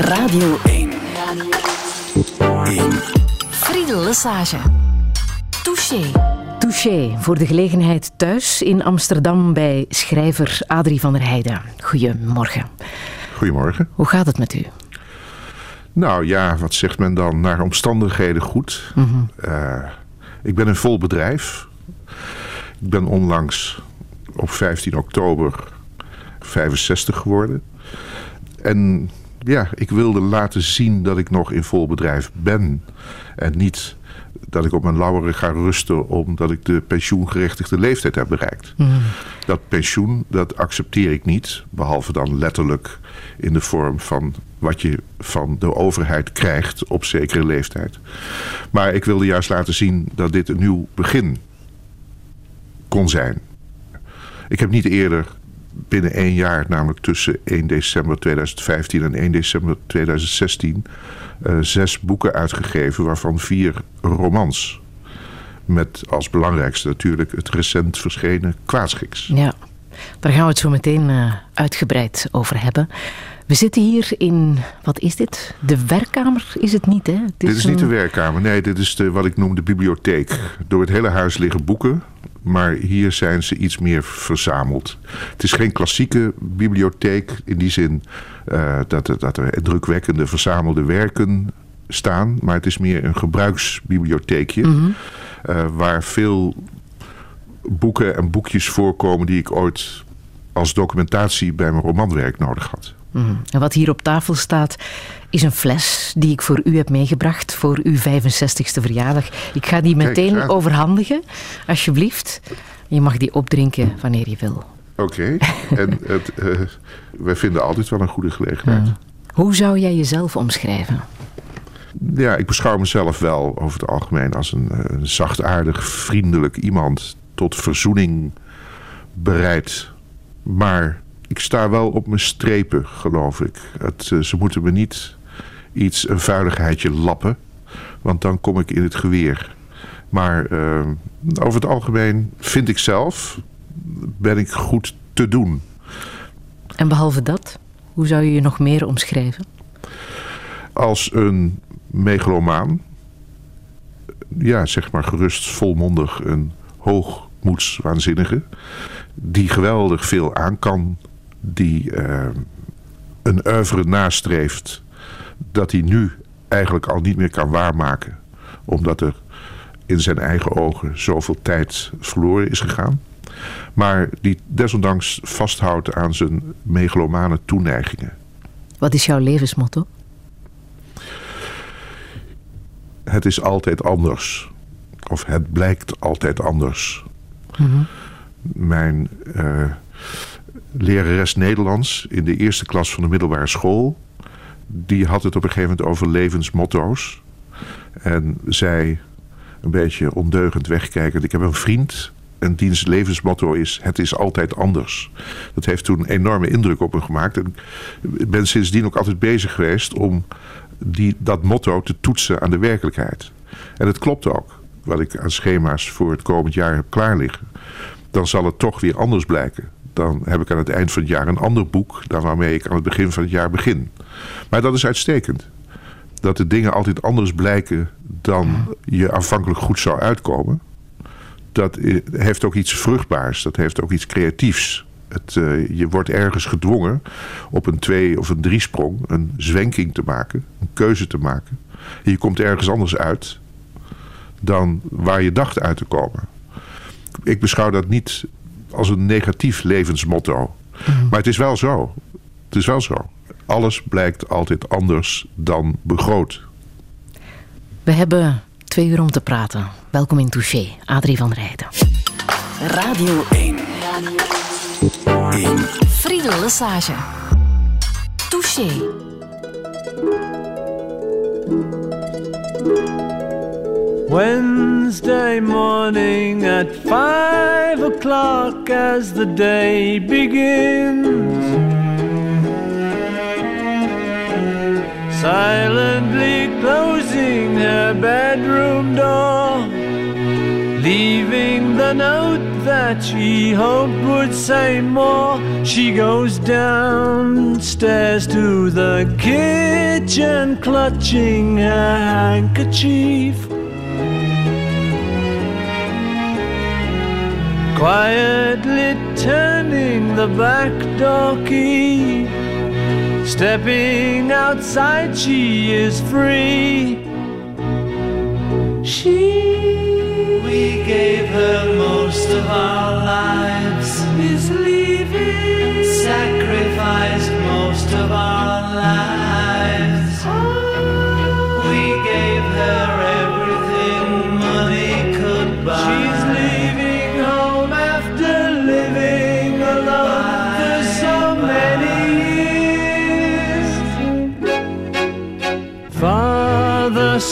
Radio 1. 1. Friedel Lesage. Touché. Touché voor de gelegenheid thuis in Amsterdam bij schrijver Adrie van der Heijden. Goedemorgen. Goedemorgen. Hoe gaat het met u? Nou ja, wat zegt men dan? Naar omstandigheden goed. Eh, ik ben in vol bedrijf. Ik ben onlangs op 15 oktober 65 geworden. En ja, ik wilde laten zien dat ik nog in vol bedrijf ben. En niet dat ik op mijn lauweren ga rusten omdat ik de pensioengerechtigde leeftijd heb bereikt. Dat pensioen, dat accepteer ik niet. Behalve dan letterlijk in de vorm van wat je van de overheid krijgt op zekere leeftijd. Maar ik wilde juist laten zien dat dit een nieuw begin kon zijn. Ik heb niet eerder binnen één jaar, namelijk tussen 1 december 2015 en 1 december 2016, eh, zes boeken uitgegeven, waarvan vier romans. Met als belangrijkste natuurlijk het recent verschenen Kwaadschiks. Ja, daar gaan we het zo meteen eh, uitgebreid over hebben. We zitten hier in, wat is dit? De werkkamer is het niet, hè? Het Dit is niet de werkkamer, nee, dit is de, wat ik noem de bibliotheek. Door het hele huis liggen boeken, maar hier zijn ze iets meer verzameld. Het is geen klassieke bibliotheek in die zin eh, dat, er- dat er drukwekkende verzamelde werken staan, maar het is meer een gebruiksbibliotheekje eh, waar veel boeken en boekjes voorkomen die ik ooit als documentatie bij mijn romanwerk nodig had. Mhm. En wat hier op tafel staat, is een fles die ik voor u heb meegebracht voor uw 65ste verjaardag. Ik ga die meteen overhandigen, alsjeblieft. Je mag die opdrinken wanneer je wil. Oké, en het, eh, wij vinden altijd wel een goede gelegenheid. Hoe zou jij jezelf omschrijven? Ja, ik beschouw mezelf wel over het algemeen als een, eh, een zachtaardig, vriendelijk iemand. Tot verzoening bereid. Maar ik sta wel op mijn strepen, geloof ik. Het, eh, ze moeten me niet iets, een vuiligheidje lappen. Want dan kom ik in het geweer. Maar eh, over het algemeen vind ik zelf, ben ik goed te doen. En behalve dat, hoe zou je je nog meer omschrijven? als een megalomaan. Ja, zeg maar gerust volmondig een hoogmoedswaanzinnige. Die geweldig veel aan kan. Die eh, een oeuvre nastreeft. Dat hij nu eigenlijk al niet meer kan waarmaken. Omdat er in zijn eigen ogen zoveel tijd verloren is gegaan. Maar die desondanks vasthoudt aan zijn megalomane toeneigingen. Wat is jouw levensmotto? het is altijd anders. Of het blijkt altijd anders. Mijn eh, lerares Nederlands in de eerste klas van de middelbare school... die had het op een gegeven moment over levensmotto's. En zei, een beetje ondeugend wegkijkend... ik heb een vriend en diens levensmotto is... het is altijd anders. Dat heeft toen een enorme indruk op me gemaakt. En ik ben sindsdien ook altijd bezig geweest... om die, dat motto te toetsen aan de werkelijkheid. En het klopt ook. Wat ik aan schema's voor het komend jaar heb klaar liggen. Dan zal het toch weer anders blijken. Dan heb ik aan het eind van het jaar een ander boek... dan waarmee ik aan het begin van het jaar begin. Maar dat is uitstekend. Dat de dingen altijd anders blijken... dan je aanvankelijk goed zou uitkomen. Dat heeft ook iets vruchtbaars. Dat heeft ook iets creatiefs. Het, eh, je wordt ergens gedwongen op een twee- of een driesprong... een zwenking te maken, een keuze te maken. En je komt ergens anders uit dan waar je dacht uit te komen. Ik beschouw dat niet als een negatief levensmotto. Maar het is wel zo. Het is wel zo. Alles blijkt altijd anders dan begroot. We hebben twee uur om te praten. Welkom in Touché, Adrie van Rijden. Radio 1. 1. Friedel Lesage. Touché. Wednesday morning at five o'clock as the day begins. Silently closing her bedroom door, leaving the note that she hoped would say more. She goes downstairs to the kitchen clutching a handkerchief. Quietly turning the back door key. Stepping outside, she is free. She, we gave her most of our lives, is leaving, sacrificed most of our lives.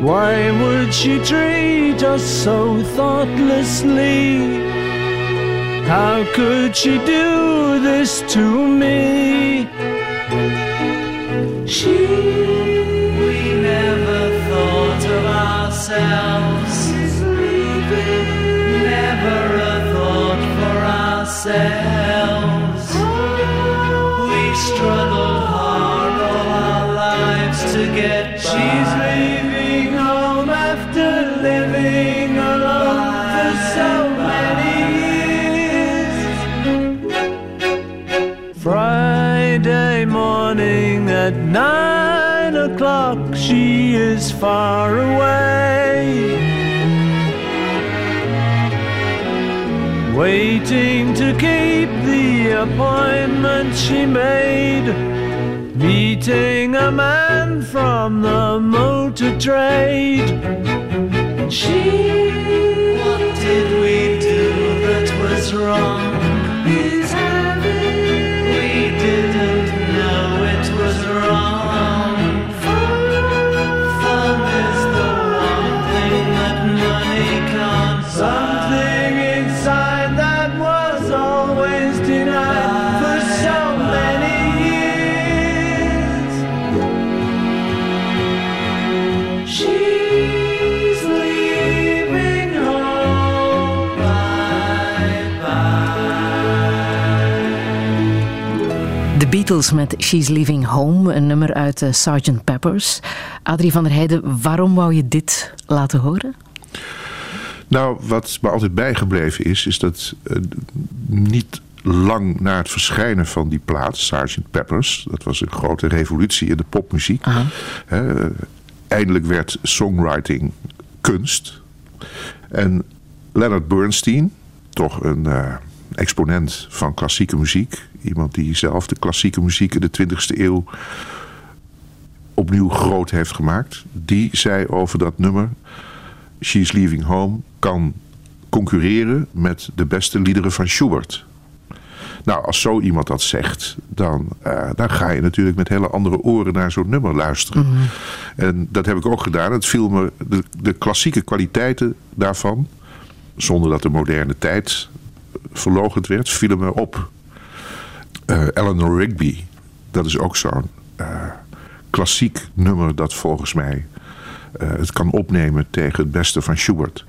Why would she treat us so thoughtlessly? How could she do this to me? She, we never thought of ourselves. Never a thought for ourselves. She is far away. Waiting to keep the appointment she made. Meeting a man from the motor trade. She, what did we do that was wrong? Beatles met She's Leaving Home, een nummer uit eh, Sgt. Peppers. Adrie van der Heijden, waarom wou je dit laten horen? Nou, wat me altijd bijgebleven is, is dat eh, niet lang na het verschijnen van die plaat, Sgt. Peppers, dat was een grote revolutie in de popmuziek. Eindelijk werd songwriting kunst. En Leonard Bernstein, toch een eh, exponent van klassieke muziek, iemand die zelf de klassieke muziek in de 20e eeuw opnieuw groot heeft gemaakt, die zei over dat nummer: She's Leaving Home kan concurreren met de beste liederen van Schubert. Nou, als zo iemand dat zegt, dan, eh, dan ga je natuurlijk met hele andere oren naar zo'n nummer luisteren. En dat heb ik ook gedaan. Het viel me, de, de klassieke kwaliteiten daarvan, zonder dat de moderne tijd verlogend werd, vielen me op. Eh, Eleanor Rigby, dat is ook zo'n eh, klassiek nummer dat volgens mij eh, het kan opnemen tegen het beste van Schubert.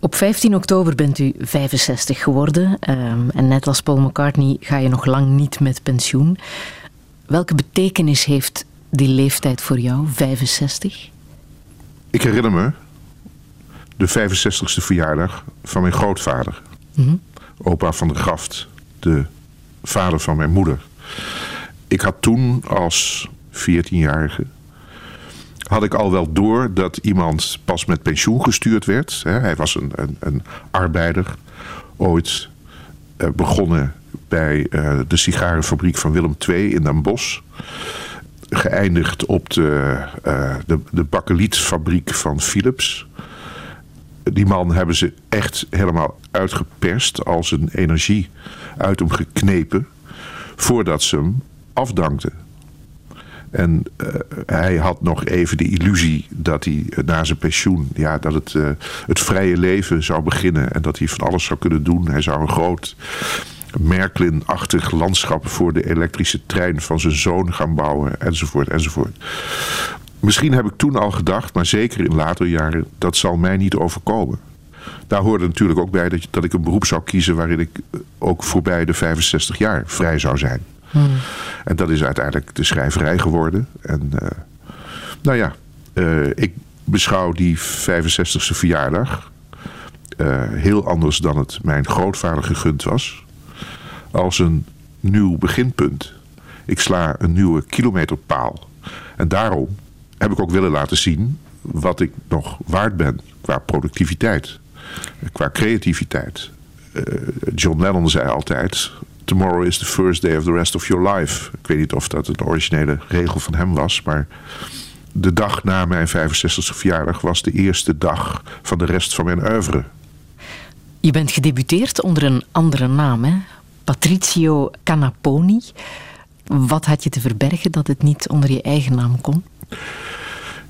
Op 15 oktober bent u 65 geworden. ehm, en net als Paul McCartney ga je nog lang niet met pensioen. Welke betekenis heeft die leeftijd voor jou, 65? Ik herinner me de 65ste verjaardag van mijn grootvader. Opa van der Graft, de vader van mijn moeder. Ik had toen als 14-jarige had ik al wel door dat iemand pas met pensioen gestuurd werd. Hij was een, een, een arbeider, ooit eh, begonnen bij eh, de sigarenfabriek van Willem II in Den Bosch. Geëindigd op de, eh, de, de bakkelietfabriek van Philips. Die man hebben ze echt helemaal uitgeperst, als een energie uit hem geknepen. Voordat ze hem afdankte. En uh, hij had nog even de illusie dat hij na zijn pensioen, ja, dat het, uh, het vrije leven zou beginnen. En dat hij van alles zou kunnen doen. Hij zou een groot Merklin-achtig landschap voor de elektrische trein van zijn zoon gaan bouwen, enzovoort, enzovoort. Misschien heb ik toen al gedacht, maar zeker in later jaren, dat zal mij niet overkomen. Daar hoorde natuurlijk ook bij dat, dat ik een beroep zou kiezen waarin ik ook voorbij de 65 jaar vrij zou zijn. Hmm. En dat is uiteindelijk de schrijverij geworden. En uh, nou ja, uh, ik beschouw die 65ste verjaardag uh, heel anders dan het mijn grootvader gegund was. Als een nieuw beginpunt. Ik sla een nieuwe kilometerpaal. En daarom heb ik ook willen laten zien wat ik nog waard ben qua productiviteit, qua creativiteit. Uh, John Lennon zei altijd: Tomorrow is the first day of the rest of your life. Ik weet niet of dat een originele regel van hem was, maar de dag na mijn 65e verjaardag was de eerste dag van de rest van mijn oeuvre. Je bent gedebuteerd onder een andere naam, hè? Patricio Canaponi. Wat had je te verbergen dat het niet onder je eigen naam kon?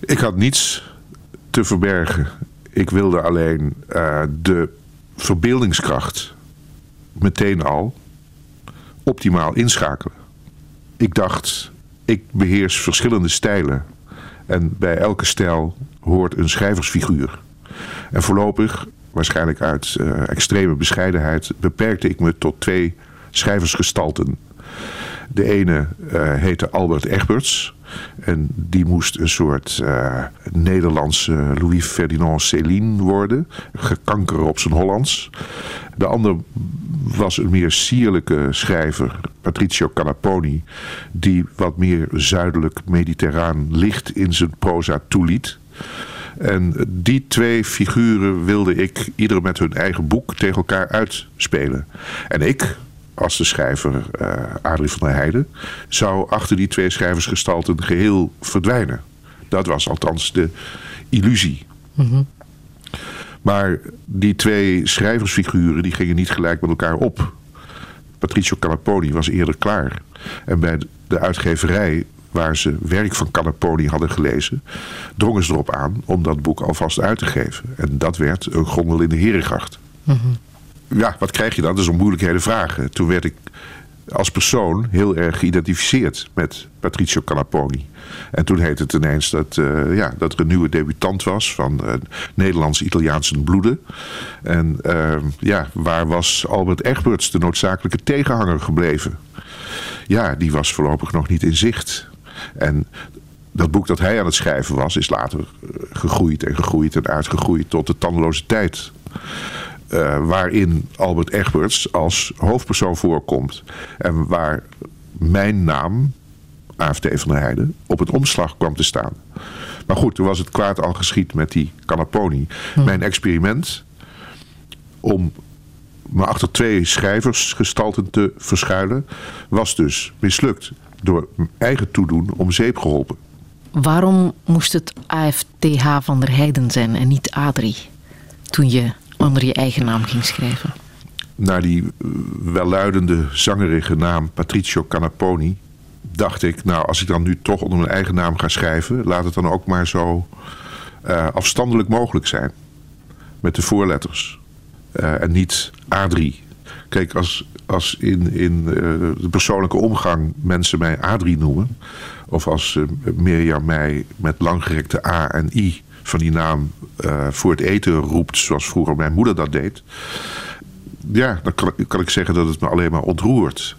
Ik had niets te verbergen. Ik wilde alleen uh, de verbeeldingskracht meteen al optimaal inschakelen. Ik dacht, ik beheers verschillende stijlen. En bij elke stijl hoort een schrijversfiguur. En voorlopig, waarschijnlijk uit uh, extreme bescheidenheid, beperkte ik me tot twee schrijversgestalten. De ene uh, heette Albert Egberts. En die moest een soort uh, Nederlandse Louis Ferdinand Céline worden. Gekanker op zijn Hollands. De ander was een meer sierlijke schrijver, Patricio Canaponi. Die wat meer zuidelijk mediterraan licht in zijn proza toeliet. En die twee figuren wilde ik, ieder met hun eigen boek, tegen elkaar uitspelen. En ik, als de schrijver uh, Adrie van der Heijden, zou achter die twee schrijversgestalten geheel verdwijnen. Dat was althans de illusie. Mm-hmm. Maar die twee schrijversfiguren die gingen niet gelijk met elkaar op. Patricio Canaponi was eerder klaar. En bij de uitgeverij waar ze werk van Canaponi hadden gelezen... drongen ze erop aan om dat boek alvast uit te geven. En dat werd een gondel in de Herengracht. Mm-hmm ja, wat krijg je dan? Dat is een moeilijkheden vragen. Toen werd ik als persoon heel erg geïdentificeerd met Patricio Canaponi. En toen heette het ineens dat, uh, ja, dat er een nieuwe debutant was van uh, Nederlands-Italiaanse bloeden. En uh, ja, waar was Albert Egberts, de noodzakelijke tegenhanger, gebleven? Ja, die was voorlopig nog niet in zicht. En dat boek dat hij aan het schrijven was, is later gegroeid en gegroeid en uitgegroeid tot de tandeloze tijd. Uh, waarin Albert Egberts als hoofdpersoon voorkomt. En waar mijn naam, AFT van der Heijden, op het omslag kwam te staan. Maar goed, toen was het kwaad al geschied met die Canaponi. Hm. Mijn experiment om me achter twee schrijversgestalten te verschuilen... was dus mislukt. Door eigen toedoen om zeep geholpen. Waarom moest het AFTH van der Heijden zijn en niet Adrie? Toen je onder je eigen naam ging schrijven? Naar die eh, welluidende zangerige naam Patricio Canaponi dacht ik, nou als ik dan nu toch onder mijn eigen naam ga schrijven, laat het dan ook maar zo uh, afstandelijk mogelijk zijn. Met de voorletters. Uh, en niet Adrie. Kijk, als, als in, in de persoonlijke omgang mensen mij Adrie noemen, of als Mirjam mij met langgerekte A en I van die naam uh, voor het eten roept, zoals vroeger mijn moeder dat deed. Ja, dan kan, kan ik zeggen dat het me alleen maar ontroert.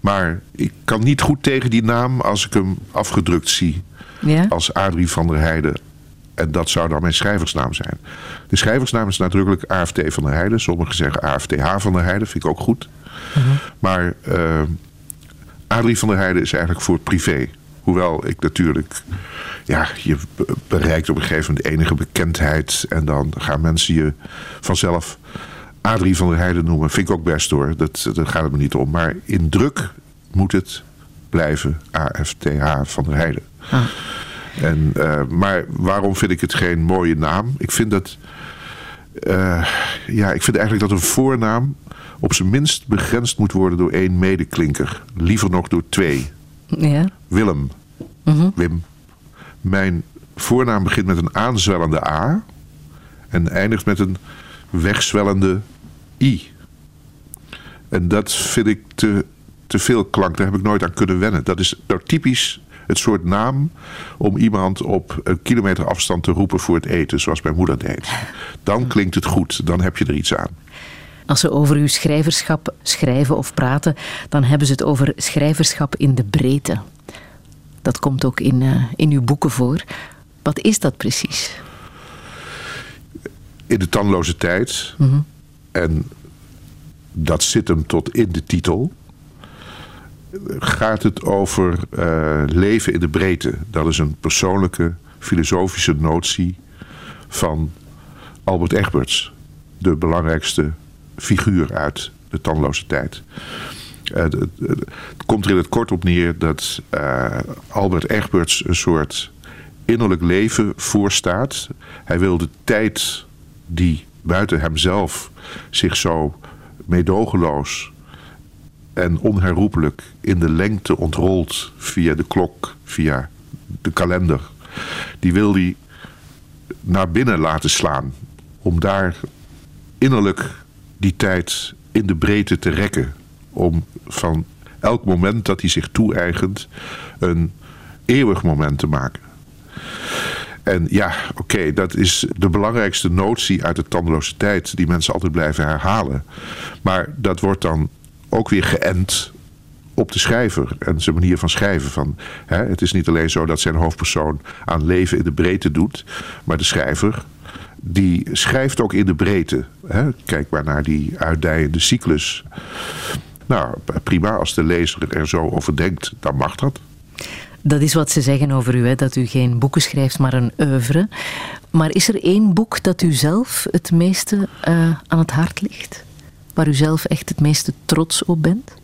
Maar ik kan niet goed tegen die naam als ik hem afgedrukt zie. Ja? Als Adrie van der Heijden. En dat zou dan mijn schrijversnaam zijn. De schrijversnaam is nadrukkelijk AFT van der Heijden. Sommigen zeggen AFTH van der Heijden. Vind ik ook goed. Uh -huh. Maar uh, Adrie van der Heijden is eigenlijk voor privé. Hoewel ik natuurlijk ja, je bereikt op een gegeven moment enige bekendheid. En dan gaan mensen je vanzelf Adrie van der Heijden noemen. Vind ik ook best hoor. Dat, dat gaat het me niet om. Maar in druk moet het blijven AFTH van der Heijden. Ah. En, uh, maar waarom vind ik het geen mooie naam? Ik vind dat. Uh, ja, ik vind eigenlijk dat een voornaam op zijn minst begrensd moet worden door één medeklinker. Liever nog door twee. Ja. Willem. Wim. Mijn voornaam begint met een aanzwellende A. En eindigt met een wegzwellende I. En dat vind ik te, te veel klank. Daar heb ik nooit aan kunnen wennen. Dat is nou typisch het soort naam om iemand op een kilometer afstand te roepen voor het eten, zoals mijn moeder deed. Dan klinkt het goed, dan heb je er iets aan. Als ze over uw schrijverschap schrijven of praten, dan hebben ze het over schrijverschap in de breedte. Dat komt ook in, uh, in uw boeken voor. Wat is dat precies? In de tandloze tijd. Mm -hmm. En dat zit hem tot in de titel gaat het over uh, leven in de breedte. Dat is een persoonlijke filosofische notie van Albert Egberts. De belangrijkste figuur uit de tandloze tijd. Uh, het, komt er in het kort op neer dat uh, Albert Egberts een soort innerlijk leven voorstaat. Hij wil de tijd die buiten hemzelf zich zo meedogenloos en onherroepelijk in de lengte ontrolt via de klok, via de kalender. Die wil hij naar binnen laten slaan. Om daar innerlijk die tijd in de breedte te rekken. Om van elk moment dat hij zich toe-eigent een eeuwig moment te maken. En ja, oké, dat is de belangrijkste notie uit de tandeloze tijd... die mensen altijd blijven herhalen. Maar dat wordt dan ook weer geënt op de schrijver en zijn manier van schrijven. Van, hè, het is niet alleen zo dat zijn hoofdpersoon aan leven in de breedte doet, maar de schrijver die schrijft ook in de breedte. Hè. Kijk maar naar die uitdijende cyclus. Nou, prima, als de lezer er zo over denkt, dan mag dat. Dat is wat ze zeggen over u, hè, dat u geen boeken schrijft, maar een oeuvre. Maar is er één boek dat u zelf het meeste uh, aan het hart ligt? waar u zelf echt het meeste trots op bent?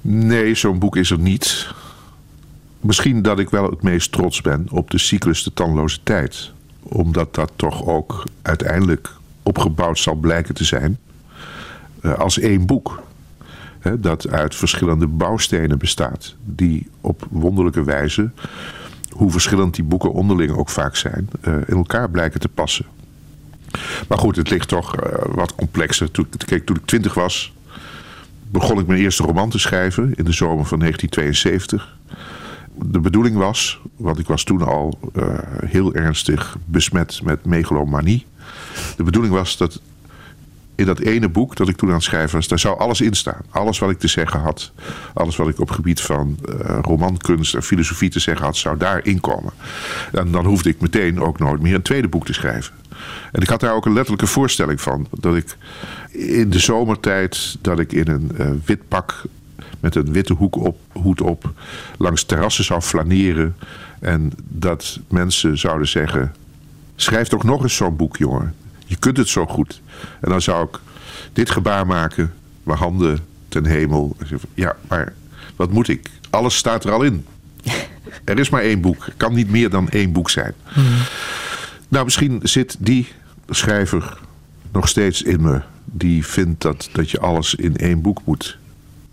Nee, zo'n boek is er niet. Misschien dat ik wel het meest trots ben op de cyclus De Tandloze Tijd. Omdat dat toch ook uiteindelijk opgebouwd zal blijken te zijn uh, als één boek. Dat uit verschillende bouwstenen bestaat. Die op wonderlijke wijze, hoe verschillend die boeken onderling ook vaak zijn, uh, in elkaar blijken te passen. Maar goed, het ligt toch uh, wat complexer. Toen, toen ik twintig was, begon ik mijn eerste roman te schrijven in de zomer van 1972. De bedoeling was, want ik was toen al uh, heel ernstig besmet met megalomanie. De bedoeling was dat in dat ene boek dat ik toen aan het schrijven was, daar zou alles in staan. Alles wat ik te zeggen had, alles wat ik op gebied van uh, romankunst en filosofie te zeggen had, zou daarin komen. En dan hoefde ik meteen ook nooit meer een tweede boek te schrijven. En ik had daar ook een letterlijke voorstelling van. Dat ik in de zomertijd, dat ik in een uh, wit pak met een witte hoek op, hoed op langs terrassen zou flaneren. En dat mensen zouden zeggen, schrijf toch nog eens zo'n boek jongen. Je kunt het zo goed. En dan zou ik dit gebaar maken, mijn handen ten hemel. Ja, maar wat moet ik? Alles staat er al in. Er is maar één boek. Er kan niet meer dan één boek zijn. Mm. Nou, misschien zit die schrijver nog steeds in me. Die vindt dat, dat je alles in één boek moet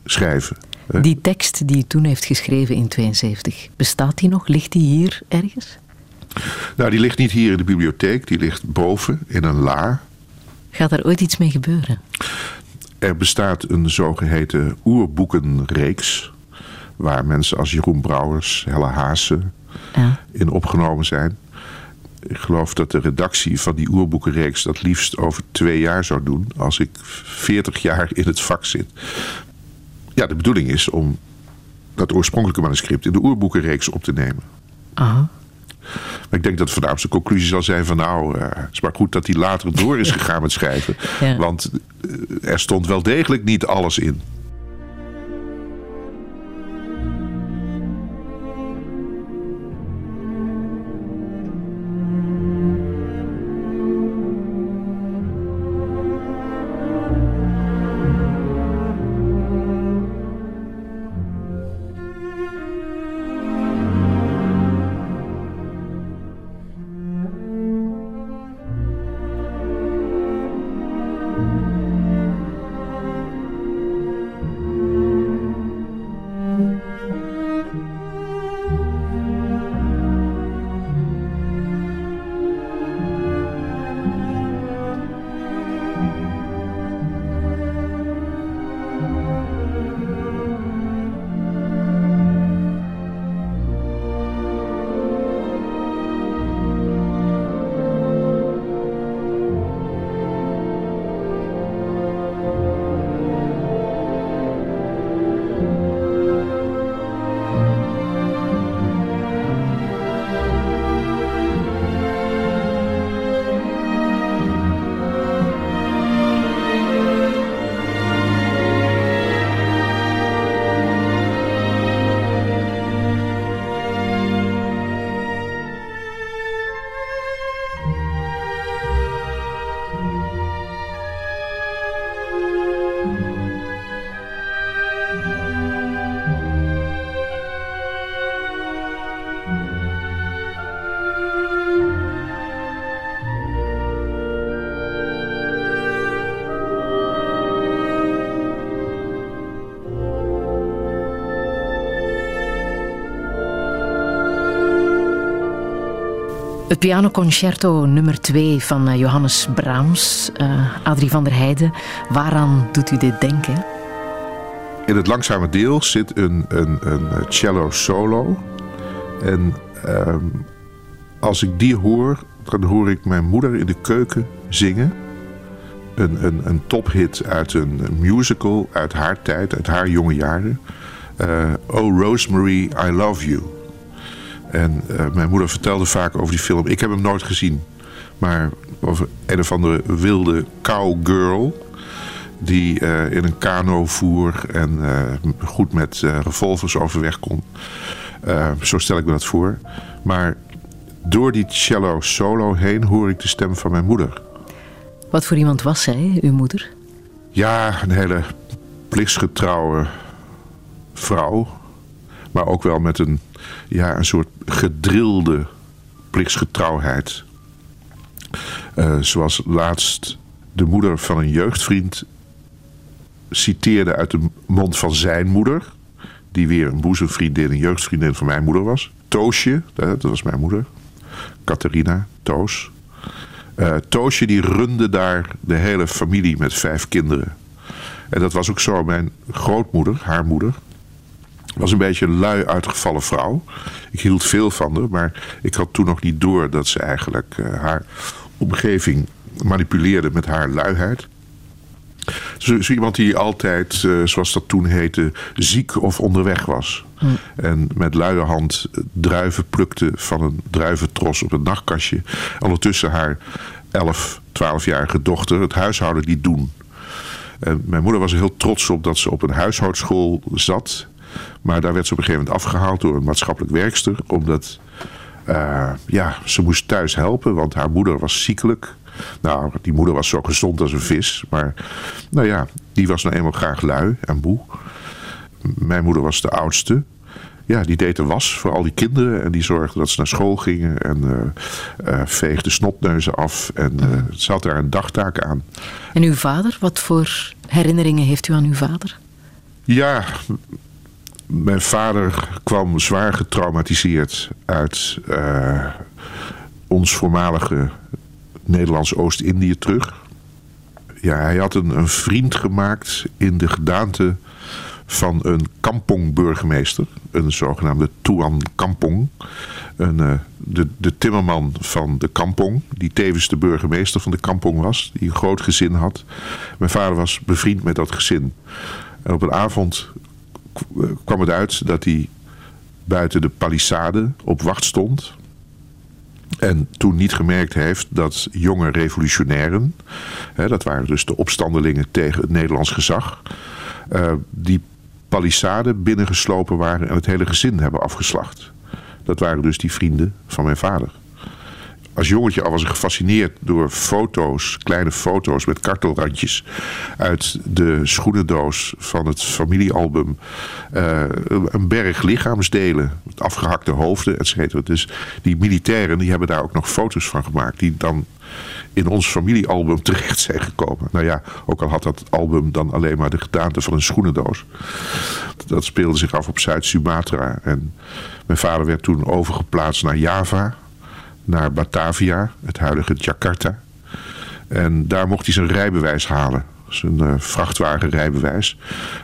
schrijven. Hè? Die tekst die je toen heeft geschreven in 72, bestaat die nog? Ligt die hier ergens? Nou, die ligt niet hier in de bibliotheek. Die ligt boven in een la. Gaat er ooit iets mee gebeuren? Er bestaat een zogeheten oerboekenreeks... waar mensen als Jeroen Brouwers, Helle Haase ja. in opgenomen zijn ik geloof dat de redactie van die oerboekenreeks dat liefst over twee jaar zou doen. Als ik 40 jaar in het vak zit. Ja, de bedoeling is om dat oorspronkelijke manuscript in de oerboekenreeks op te nemen. Aha. Maar ik denk dat de voornaamste conclusie zal zijn van nou, uh, het is maar goed dat hij later door is gegaan met schrijven. Ja. Want uh, er stond wel degelijk niet alles in. Het pianoconcerto nummer 2 van eh, Johannes Brahms, uh, Adrie van der Heijden. Waaraan doet u dit denken? In het langzame deel zit een, een, een cello solo. En ehm, als ik die hoor, dan hoor ik mijn moeder in de keuken zingen. Een, een, een tophit uit een musical uit haar tijd, uit haar jonge jaren. Oh Rosemary, I Love You. En uh, mijn moeder vertelde vaak over die film. Ik heb hem nooit gezien. Maar over een of andere wilde cowgirl. Die uh, in een kano voer en goed met revolvers overweg kon. zo stel ik me dat voor. Maar door die cello solo heen hoor ik de stem van mijn moeder. Wat voor iemand was zij, uw moeder? Ja, een hele plichtsgetrouwe vrouw. Maar ook wel met een, ja, een soort gedrilde plichtsgetrouwheid. Uh, zoals laatst de moeder van een jeugdvriend citeerde uit de mond van zijn moeder. Die weer een boezemvriendin, een jeugdvriendin van mijn moeder was. Toosje, dat was mijn moeder. Catharina, Toos. Uh, Toosje die runde daar de hele familie met vijf kinderen. En dat was ook zo. Mijn grootmoeder, haar moeder, was een beetje een lui uitgevallen vrouw. Ik hield veel van haar, maar ik had toen nog niet door dat ze eigenlijk uh, haar omgeving manipuleerde met haar luiheid. Zo, zo iemand die altijd, uh, zoals dat toen heette, ziek of onderweg was. Hm. En met luie hand druiven plukte van een druiventros op een nachtkastje. Ondertussen haar 11, 12-jarige dochter het huishouden liet doen. En mijn moeder was er heel trots op dat ze op een huishoudschool zat. Maar daar werd ze op een gegeven moment afgehaald door een maatschappelijk werkster. Omdat uh, ja, ze moest thuis helpen, want haar moeder was ziekelijk. Nou, die moeder was zo gezond als een vis. Maar nou ja, die was nou eenmaal graag lui en moe. Mijn moeder was de oudste. Ja, die deed de was voor al die kinderen. En die zorgde dat ze naar school gingen. En uh, uh, veegde snotneuzen af. En uh, ze had daar een dagtaak aan. En uw vader? Wat voor herinneringen heeft u aan uw vader? Ja, mijn vader kwam zwaar getraumatiseerd uit ons voormalige Nederlands Oost-Indië terug. Ja, hij had een, een, vriend gemaakt in de gedaante van een kampong-burgemeester. Een zogenaamde Tuan Kampong. Een, uh, de, de timmerman van de kampong, die tevens de burgemeester van de kampong was. Die een groot gezin had. Mijn vader was bevriend met dat gezin. En op een avond kwam het uit dat hij buiten de palissade op wacht stond en toen niet gemerkt heeft dat jonge revolutionairen, hè, dat waren dus de opstandelingen tegen het Nederlands gezag, uh, die palissade binnengeslopen waren en het hele gezin hebben afgeslacht. Dat waren dus die vrienden van mijn vader als jongetje al was ik gefascineerd door foto's, kleine foto's met kartelrandjes uit de schoenendoos van het familiealbum. Uh, een berg lichaamsdelen, afgehakte hoofden, et. Dus die militairen die hebben daar ook nog foto's van gemaakt, die dan in ons familiealbum terecht zijn gekomen. Nou ja, ook al had dat album dan alleen maar de gedaante van een schoenendoos. Dat speelde zich af op Zuid-Sumatra. En mijn vader werd toen overgeplaatst naar Java naar Batavia, het huidige Jakarta. En daar mocht hij zijn rijbewijs halen. Zijn uh, vrachtwagenrijbewijs.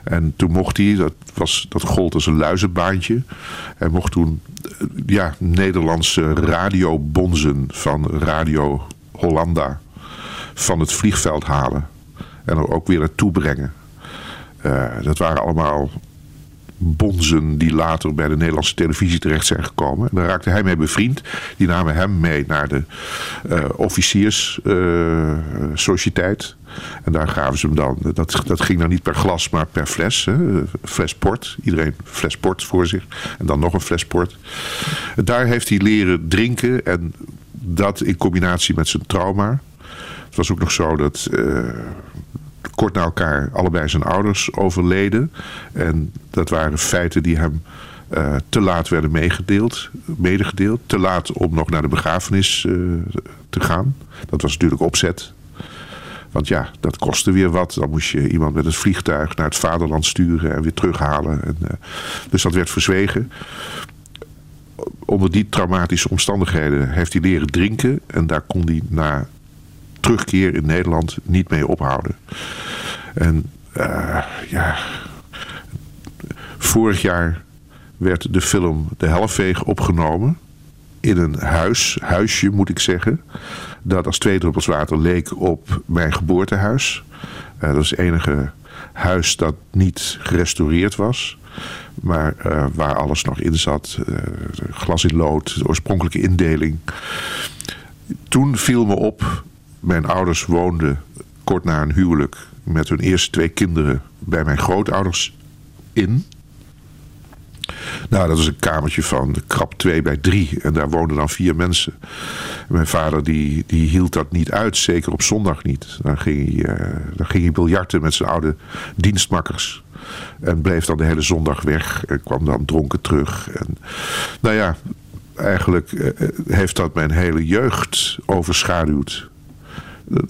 En toen mocht hij, dat, was, dat gold als een luizenbaantje. Hij mocht toen uh, ja, Nederlandse radiobonzen van Radio Hollanda van het vliegveld halen. En er ook weer naartoe brengen. Uh, dat waren allemaal bonzen die later bij de Nederlandse televisie terecht zijn gekomen. En daar raakte hij mee bevriend. Die namen hem mee naar de uh, officierssociëteit. Uh, en daar gaven ze hem dan, dat, dat ging dan niet per glas, maar per fles. Hè, fles port. Iedereen fles port voor zich. En dan nog een fles port. Daar heeft hij leren drinken. En dat in combinatie met zijn trauma. Het was ook nog zo dat kort na elkaar allebei zijn ouders overleden. En dat waren feiten die hem uh, te laat werden meegedeeld, medegedeeld. Te laat om nog naar de begrafenis uh, te gaan. Dat was natuurlijk opzet. Want ja, dat kostte weer wat. Dan moest je iemand met het vliegtuig naar het vaderland sturen en weer terughalen. En, uh, dus dat werd verzwegen. onder die traumatische omstandigheden heeft hij leren drinken. En daar kon hij na terugkeer in Nederland niet mee ophouden. En uh, ja, vorig jaar werd de film De Helfveeg opgenomen. In een huis, huisje moet ik zeggen. Dat als twee druppels water leek op mijn geboortehuis. Uh, dat is het enige huis dat niet gerestaureerd was. Maar uh, waar alles nog in zat. Glas in lood, de oorspronkelijke indeling. Toen viel me op, mijn ouders woonden kort na een huwelijk met hun eerste twee kinderen bij mijn grootouders in. Nou, dat was een kamertje van krap 2 bij 3. En daar woonden dan vier mensen. Mijn vader die, die hield dat niet uit, zeker op zondag niet. Dan ging hij, uh, dan ging hij biljarten met zijn oude dienstmakkers. En bleef dan de hele zondag weg. En kwam dan dronken terug. En, nou ja, eigenlijk uh, heeft dat mijn hele jeugd overschaduwd.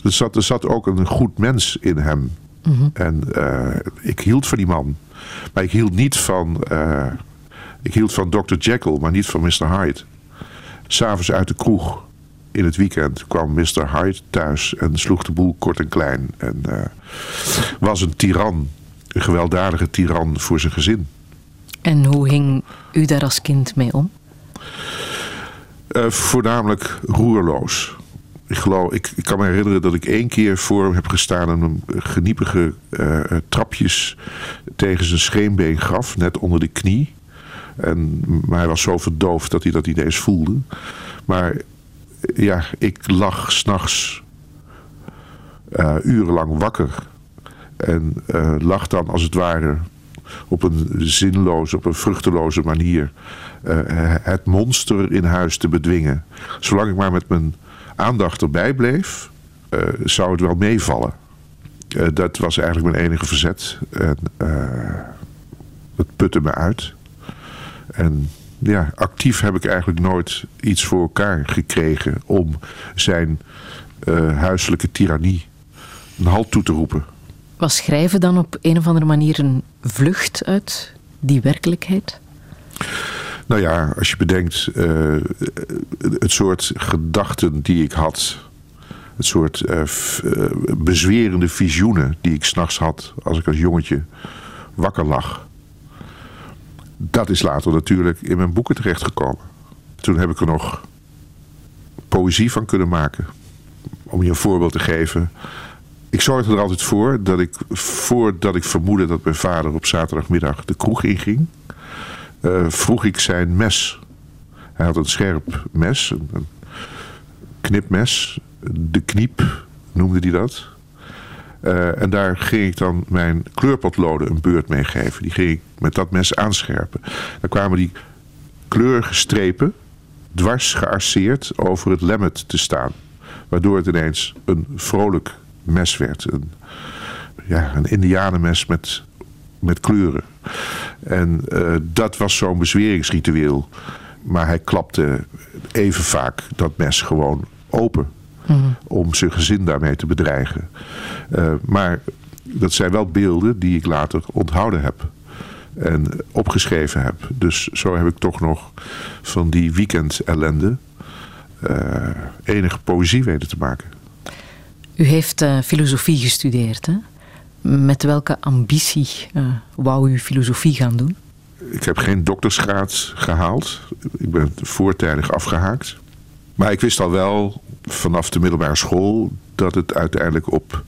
Er zat, er zat ook een goed mens in hem. Mm -hmm. En uh, ik hield van die man. Maar ik hield niet van... Uh, ik hield van Dr. Jekyll, maar niet van Mr. Hyde. S'avonds uit de kroeg in het weekend kwam Mr. Hyde thuis en sloeg de boel kort en klein. En uh, was een tiran, een gewelddadige tiran voor zijn gezin. En hoe hing u daar als kind mee om? Uh, voornamelijk roerloos. Ik, geloof, ik, kan me herinneren dat ik één keer voor hem heb gestaan en hem geniepige uh, trapjes tegen zijn scheenbeen gaf, net onder de knie. En, maar hij was zo verdoofd dat hij dat niet eens voelde. Maar ja, ik lag s'nachts uh, urenlang wakker. En lag dan als het ware op een zinloze, op een vruchteloze manier het monster in huis te bedwingen. Zolang ik maar met mijn aandacht erbij bleef, uh, zou het wel meevallen. Uh, dat was eigenlijk mijn enige verzet. En het putte me uit. En ja, actief heb ik eigenlijk nooit iets voor elkaar gekregen om zijn huiselijke tirannie een halt toe te roepen. Was schrijven dan op een of andere manier een vlucht uit die werkelijkheid? Nou ja, als je bedenkt uh, het soort gedachten die ik had, het soort uh, bezwerende visioenen die ik s'nachts had als ik als jongetje wakker lag dat is later natuurlijk in mijn boeken terechtgekomen. Toen heb ik er nog poëzie van kunnen maken. Om je een voorbeeld te geven. Ik zorgde er altijd voor dat ik, voordat ik vermoedde dat mijn vader op zaterdagmiddag de kroeg inging, vroeg ik zijn mes. Hij had een scherp mes, een, knipmes, de kniep noemde hij dat. Uh, en daar ging ik dan mijn kleurpotloden een beurt mee geven. Die ging ik met dat mes aanscherpen. Dan kwamen die kleurige strepen dwars gearceerd over het lemmet te staan. Waardoor het ineens een vrolijk mes werd. Een, ja, een indianenmes met, met kleuren. En uh, dat was zo'n bezweringsritueel. Maar hij klapte even vaak dat mes gewoon open. Mm. Om zijn gezin daarmee te bedreigen. Uh, maar dat zijn wel beelden die ik later onthouden heb. En opgeschreven heb. Dus zo heb ik toch nog van die weekend ellende uh, enige poëzie weten te maken. U heeft uh, filosofie gestudeerd, hè? Met welke ambitie wou u filosofie gaan doen? Ik heb geen doktersgraad gehaald. Ik ben voortijdig afgehaakt. Maar ik wist al wel vanaf de middelbare school dat het uiteindelijk op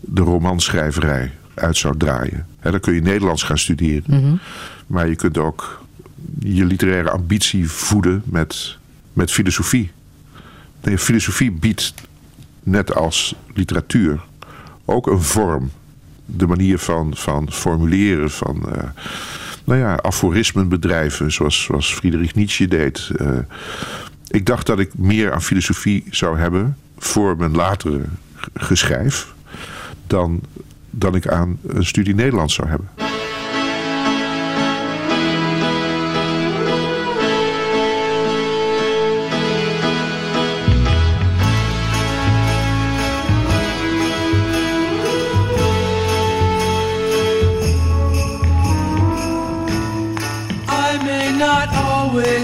de romanschrijverij uit zou draaien. Dan kun je Nederlands gaan studeren. Mm -hmm. Maar je kunt ook je literaire ambitie voeden met, met filosofie. Nee, filosofie biedt, net als literatuur, ook een vorm. De manier van, van formuleren, van uh, nou ja, aforismen bedrijven, zoals, zoals Friedrich Nietzsche deed. Uh, ik dacht dat ik meer aan filosofie zou hebben voor mijn latere geschrijf dan, dan ik aan een studie Nederlands zou hebben.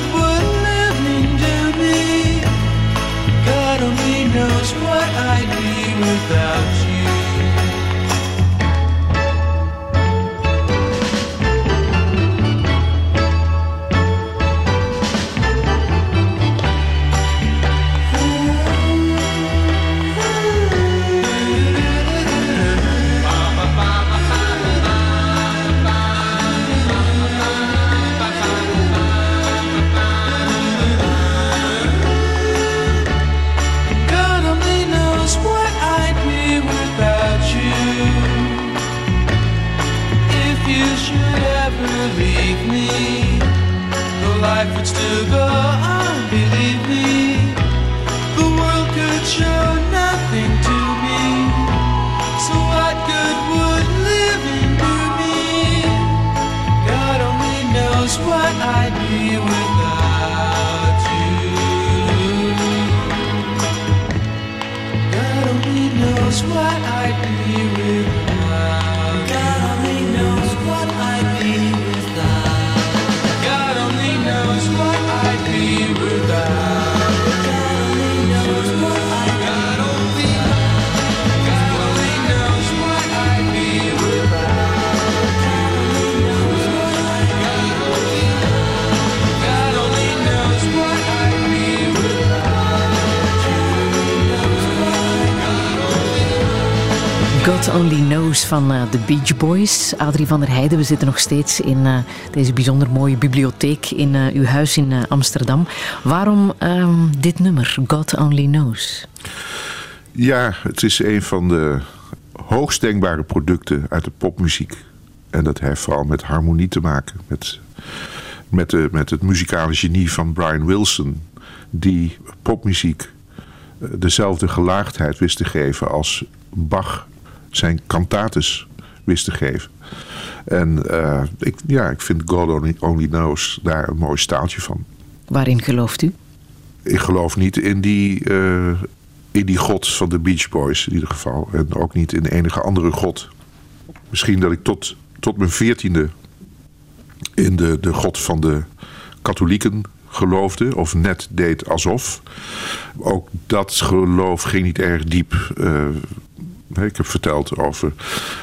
what would living do me? God only knows what I'd be without Only Knows van eh, de Beach Boys. Adrie van der Heijden, we zitten nog steeds in eh, deze bijzonder mooie bibliotheek in eh, uw huis in Amsterdam. Waarom ehm, dit nummer, God Only Knows? Ja, het is een van de hoogst denkbare producten uit de popmuziek. En dat heeft vooral met harmonie te maken. Met, met, de, met het muzikale genie van Brian Wilson. Die popmuziek dezelfde gelaagdheid wist te geven als Bach zijn cantates wist te geven. En eh, ik, ja, ik vind God Only, Only Knows daar een mooi staaltje van. Waarin gelooft u? Ik geloof niet in die, eh, in die god van de Beach Boys in ieder geval. En ook niet in enige andere god. Misschien dat ik tot, tot mijn veertiende in de, de god van de katholieken geloofde. Of net deed alsof. Ook dat geloof ging niet erg diep. Eh, ik heb verteld over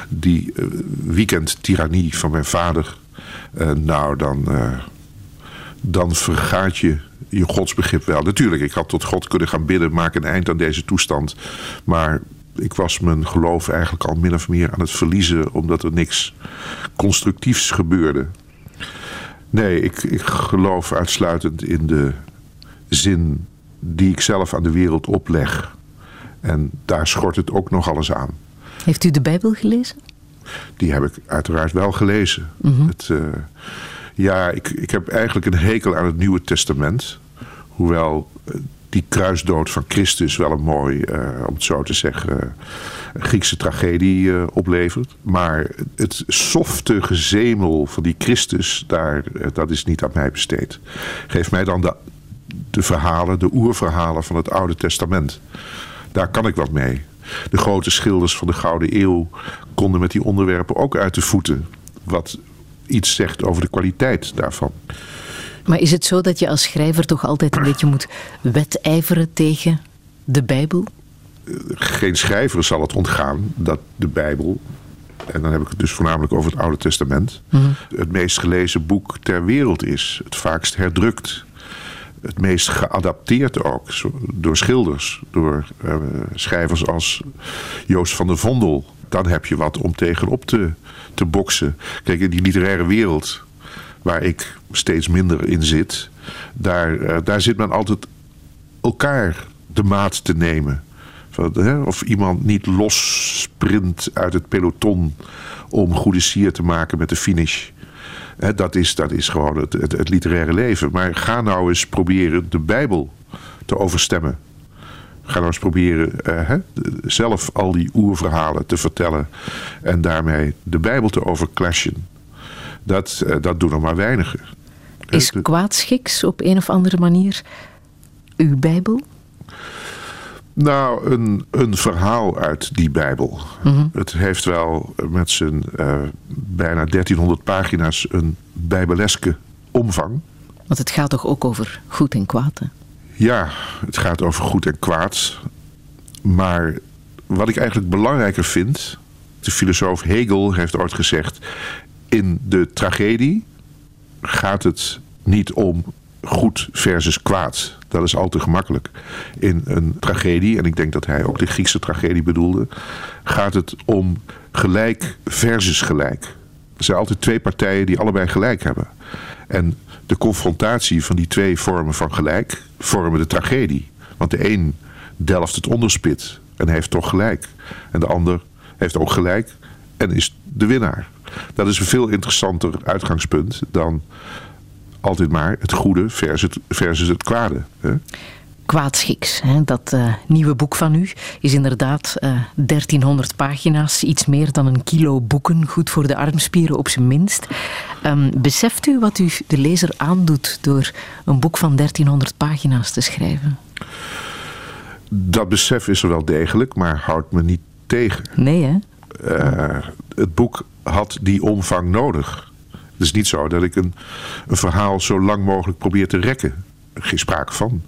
die eh, weekendtirannie van mijn vader. Eh, nou, dan, eh, dan vergaat je je godsbegrip wel. Natuurlijk, ik had tot God kunnen gaan bidden, maak een eind aan deze toestand. Maar ik was mijn geloof eigenlijk al min of meer aan het verliezen, omdat er niks constructiefs gebeurde. Nee, ik, ik geloof uitsluitend in de zin die ik zelf aan de wereld opleg. En daar schort het ook nog alles aan. Heeft u de Bijbel gelezen? Die heb ik uiteraard wel gelezen. het, eh, ja, ik, ik heb eigenlijk een hekel aan het Nieuwe Testament. Hoewel eh, die kruisdood van Christus wel een mooi, eh, om het zo te zeggen, Griekse tragedie oplevert. Maar het softe gezemel van die Christus, daar, dat is niet aan mij besteed. Geef mij dan de, de verhalen, de oerverhalen van het Oude Testament. Daar kan ik wat mee. De grote schilders van de Gouden Eeuw konden met die onderwerpen ook uit de voeten. Wat iets zegt over de kwaliteit daarvan. Maar is het zo dat je als schrijver toch altijd een beetje moet wedijveren tegen de Bijbel? Geen schrijver zal het ontgaan dat de Bijbel, en dan heb ik het dus voornamelijk over het Oude Testament, het meest gelezen boek ter wereld is. Het vaakst herdrukt. Het meest geadapteerd ook door schilders, door eh, schrijvers als Joost van der Vondel. Dan heb je wat om tegenop te, te boksen. Kijk, in die literaire wereld, waar ik steeds minder in zit, daar, eh, daar zit men altijd elkaar de maat te nemen Of iemand niet los sprint uit het peloton om goede sier te maken met de finish. Dat is, dat is gewoon het, het, het literaire leven. Maar ga nou eens proberen de Bijbel te overstemmen. Ga nou eens proberen eh, zelf al die oerverhalen te vertellen. En daarmee de Bijbel te overclashen. Dat, uh, dat doen er maar weinigen. Is kwaadschiks op een of andere manier uw Bijbel? Nou, een, een verhaal uit die Bijbel. Het heeft wel met zijn uh, bijna 1300 pagina's een bijbeleske omvang. Want het gaat toch ook over goed en kwaad? Hè? Ja, het gaat over goed en kwaad. Maar wat ik eigenlijk belangrijker vind. De filosoof Hegel heeft ooit gezegd. In de tragedie gaat het niet om goed versus kwaad. Dat is al te gemakkelijk. In een tragedie, en ik denk dat hij ook de Griekse tragedie bedoelde, gaat het om gelijk versus gelijk. Er zijn altijd twee partijen die allebei gelijk hebben. En de confrontatie van die twee vormen van gelijk vormen de tragedie. Want de een delft het onderspit en heeft toch gelijk. En de ander heeft ook gelijk en is de winnaar. Dat is een veel interessanter uitgangspunt dan altijd maar het goede versus het, versus het kwade. Hè? Kwaadschiks, hè? dat uh, nieuwe boek van u, is inderdaad uh, eh, 1300 pagina's, iets meer dan een kilo boeken, goed voor de armspieren op zijn minst. Um, beseft u wat u de lezer aandoet door een boek van 1300 pagina's te schrijven? Dat besef is er wel degelijk, maar houdt me niet tegen. Nee, hè? Uh, het boek had die omvang nodig. Het is niet zo dat ik een, een verhaal zo lang mogelijk probeer te rekken. Geen sprake van.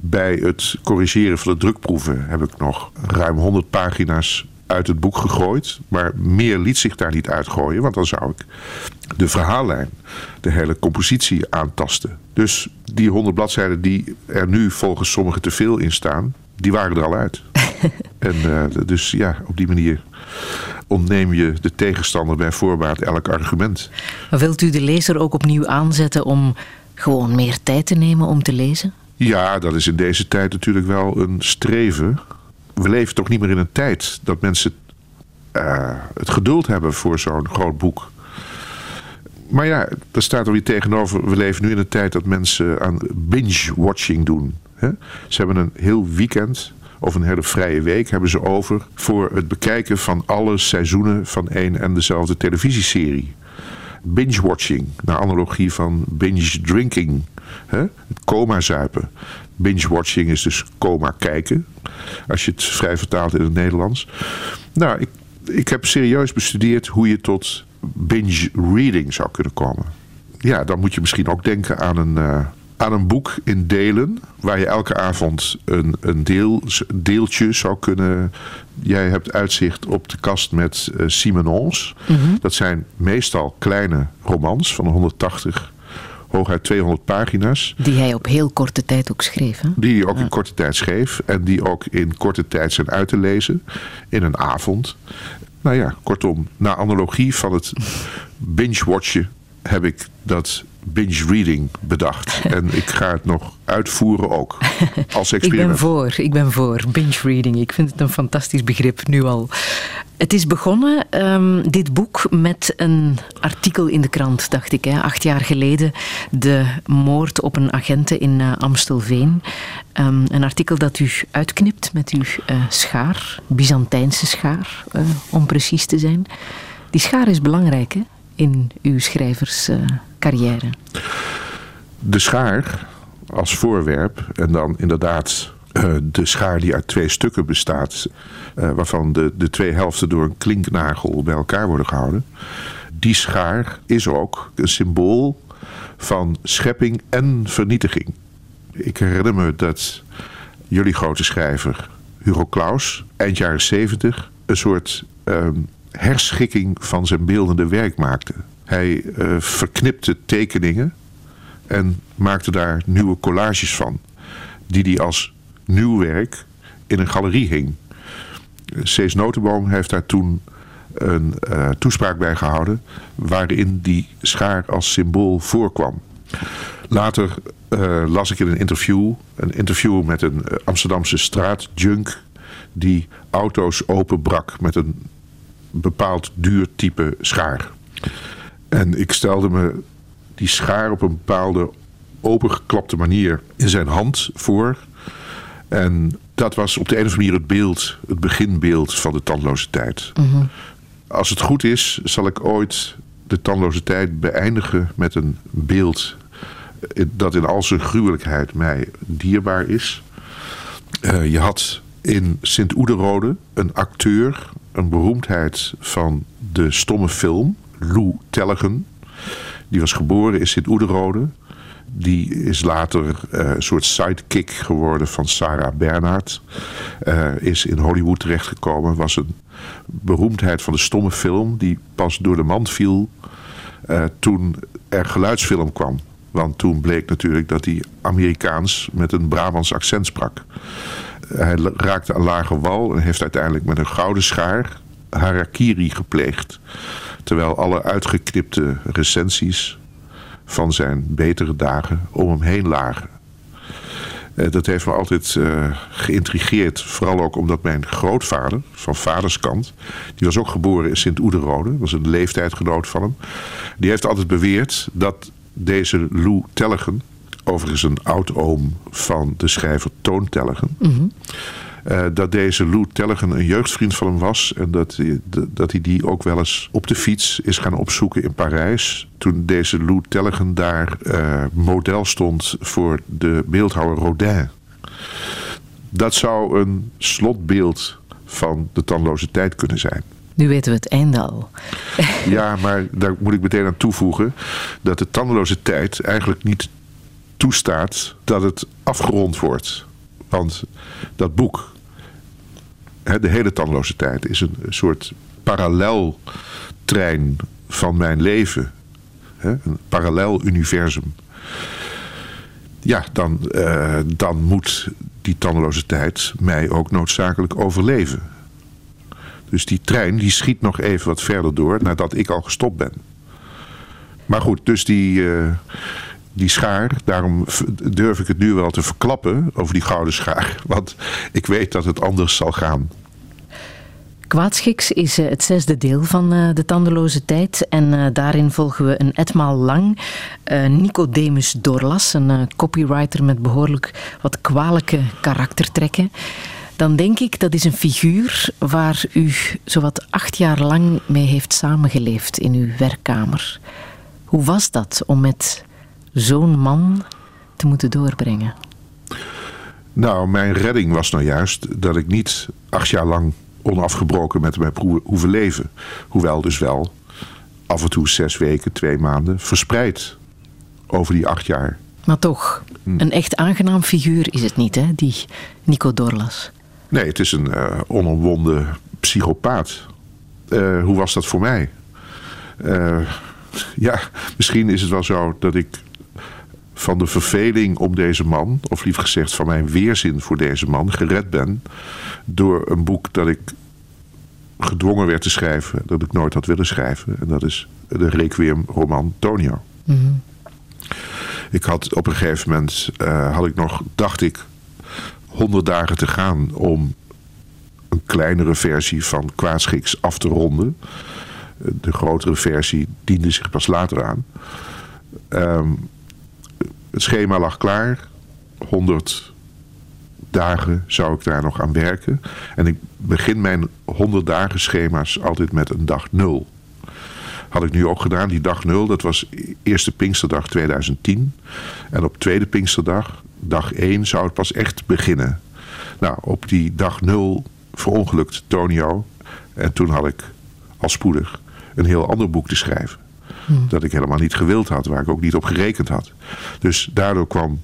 Bij het corrigeren van de drukproeven heb ik nog ruim 100 pagina's uit het boek gegooid. Maar meer liet zich daar niet uitgooien, want dan zou ik de verhaallijn, de hele compositie aantasten. Dus die 100 bladzijden die er nu volgens sommigen te veel in staan, die waren er al uit. en uh, dus ja, op die manier ontneem je de tegenstander bij voorbaat elk argument. Maar wilt u de lezer ook opnieuw aanzetten om gewoon meer tijd te nemen om te lezen? Ja, dat is in deze tijd natuurlijk wel een streven. We leven toch niet meer in een tijd dat mensen uh, het geduld hebben voor zo'n groot boek. Maar ja, daar staat er weer tegenover. We leven nu in een tijd dat mensen aan binge-watching doen. Ze hebben een heel weekend of een hele vrije week hebben ze over voor het bekijken van alle seizoenen van één en dezelfde televisieserie. Binge-watching, naar analogie van binge-drinking. Coma-zuipen. Binge-watching is dus coma kijken. Als je het vrij vertaalt in het Nederlands. Nou, ik, ik heb serieus bestudeerd hoe je tot binge-reading zou kunnen komen. Ja, dan moet je misschien ook denken aan een... Uh, aan een boek in delen. Waar je elke avond een, een deel, deeltje zou kunnen. Jij hebt uitzicht op de kast met uh, Simenons. Mm -hmm. Dat zijn meestal kleine romans van 180 hooguit 200 pagina's. Die hij op heel korte tijd ook schreef. Hè? Die hij ook ja. in korte tijd schreef. En die ook in korte tijd zijn uit te lezen. In een avond. Nou ja, kortom, na analogie van het binge-watchen heb ik dat binge reading bedacht. En ik ga het nog uitvoeren ook. Als experiment. ik ben voor, ik ben voor. Binge reading. Ik vind het een fantastisch begrip nu al. Het is begonnen, um, dit boek, met een artikel in de krant, dacht ik. Hè, acht jaar geleden. De moord op een agente in uh, Amstelveen. Um, een artikel dat u uitknipt met uw uh, schaar. Byzantijnse schaar, uh, om precies te zijn. Die schaar is belangrijk, hè? in uw schrijverscarrière? Uh, de schaar als voorwerp en dan inderdaad uh, de schaar die uit twee stukken bestaat, uh, waarvan de, de twee helften door een klinknagel bij elkaar worden gehouden. Die schaar is ook een symbool van schepping en vernietiging. Ik herinner me dat jullie grote schrijver Hugo Claus eind jaren zeventig een soort um, herschikking van zijn beeldende werk maakte. Hij uh, verknipte tekeningen en maakte daar nieuwe collages van. Die hij als nieuw werk in een galerie hing. Cees Notenboom heeft daar toen een uh, toespraak bij gehouden... waarin die schaar als symbool voorkwam. Later uh, las ik in een interview, een interview met een Amsterdamse straatjunk... die auto's openbrak met een bepaald duur type schaar. En ik stelde me die schaar op een bepaalde opengeklapte manier in zijn hand voor. En dat was op de een of andere manier het beeld, het beginbeeld van de tandloze tijd. Als het goed is, zal ik ooit de tandloze tijd beëindigen met een beeld dat in al zijn gruwelijkheid mij dierbaar is. Uh, je had in Sint-Oederode een acteur, een beroemdheid van de stomme film, Lou Tellegen. Die was geboren in Sint-Oederode. Die is later uh, een soort sidekick geworden van Sarah Bernhardt. Uh, is in Hollywood terechtgekomen. Was een beroemdheid van de stomme film. Die pas door de mand viel uh, toen er geluidsfilm kwam. Want toen bleek natuurlijk dat hij Amerikaans met een Brabants accent sprak. Hij raakte aan lage wal en heeft uiteindelijk met een gouden schaar harakiri gepleegd. Terwijl alle uitgeknipte recensies van zijn betere dagen om hem heen lagen. Dat heeft me altijd uh, geïntrigeerd. Vooral ook omdat mijn grootvader, van vaderskant... die was ook geboren in Sint-Oederode. was een leeftijdgenoot van hem. Die heeft altijd beweerd dat deze Lou Tellegen... overigens een oud-oom van de schrijver Toon Tellegen... Mm uh, dat deze Lou Tellegen een jeugdvriend van hem was. En dat hij, dat hij die ook wel eens op de fiets is gaan opzoeken in Parijs. Toen deze Lou Tellegen daar uh, model stond voor de beeldhouwer Rodin. Dat zou een slotbeeld van de tandloze tijd kunnen zijn. Nu weten we het einde al. ja, maar daar moet ik meteen aan toevoegen dat de tandeloze tijd eigenlijk niet toestaat dat het afgerond wordt. Want dat boek, de hele tandeloze tijd, is een soort paralleltrein van mijn leven. Een parallel universum. Ja, dan, uh, dan moet die tandeloze tijd mij ook noodzakelijk overleven. Dus die trein die schiet nog even wat verder door nadat ik al gestopt ben. Maar goed, dus die, uh, die schaar, daarom durf ik het nu wel te verklappen over die gouden schaar. Want ik weet dat het anders zal gaan. Kwaadschiks is uh, het zesde deel van uh, De Tandeloze Tijd. En uh, daarin volgen we een etmaal lang Nicodemus Dorlas, een copywriter met behoorlijk wat kwalijke karaktertrekken. Dan denk ik dat is een figuur waar u zowat acht jaar lang mee heeft samengeleefd in uw werkkamer. Hoe was dat om met zo'n man te moeten doorbrengen? Nou, mijn redding was nou juist dat ik niet acht jaar lang onafgebroken met hem heb hoeven leven. Hoewel dus wel af en toe zes weken, twee maanden verspreid over die acht jaar. Maar toch, een echt aangenaam figuur is het niet, hè, die Nico Dorlas? Nee, het is een uh, onomwonden psychopaat. Uh, hoe was dat voor mij? Uh, ja, misschien is het wel zo dat ik van de verveling om deze man, of liever gezegd van mijn weerzin voor deze man, gered ben door een boek dat ik gedwongen werd te schrijven, dat ik nooit had willen schrijven. En dat is de Requiem-roman Tonio. Mm -hmm. Ik had op een gegeven moment, uh, had ik nog, dacht ik, honderd dagen te gaan om een kleinere versie van Kwaadschiks af te ronden. De grotere versie diende zich pas later aan. Um, het schema lag klaar. 100 dagen zou ik daar nog aan werken. En ik begin mijn 100 dagen schema's altijd met een dag 0. Had ik nu ook gedaan, die dag 0, dat was eerste Pinksterdag 2010. En op tweede Pinksterdag, dag 1, zou het pas echt beginnen. Nou, op die dag 0 verongelukt Tonio. En toen had ik al spoedig een heel ander boek te schrijven. Dat ik helemaal niet gewild had, waar ik ook niet op gerekend had. Dus daardoor kwam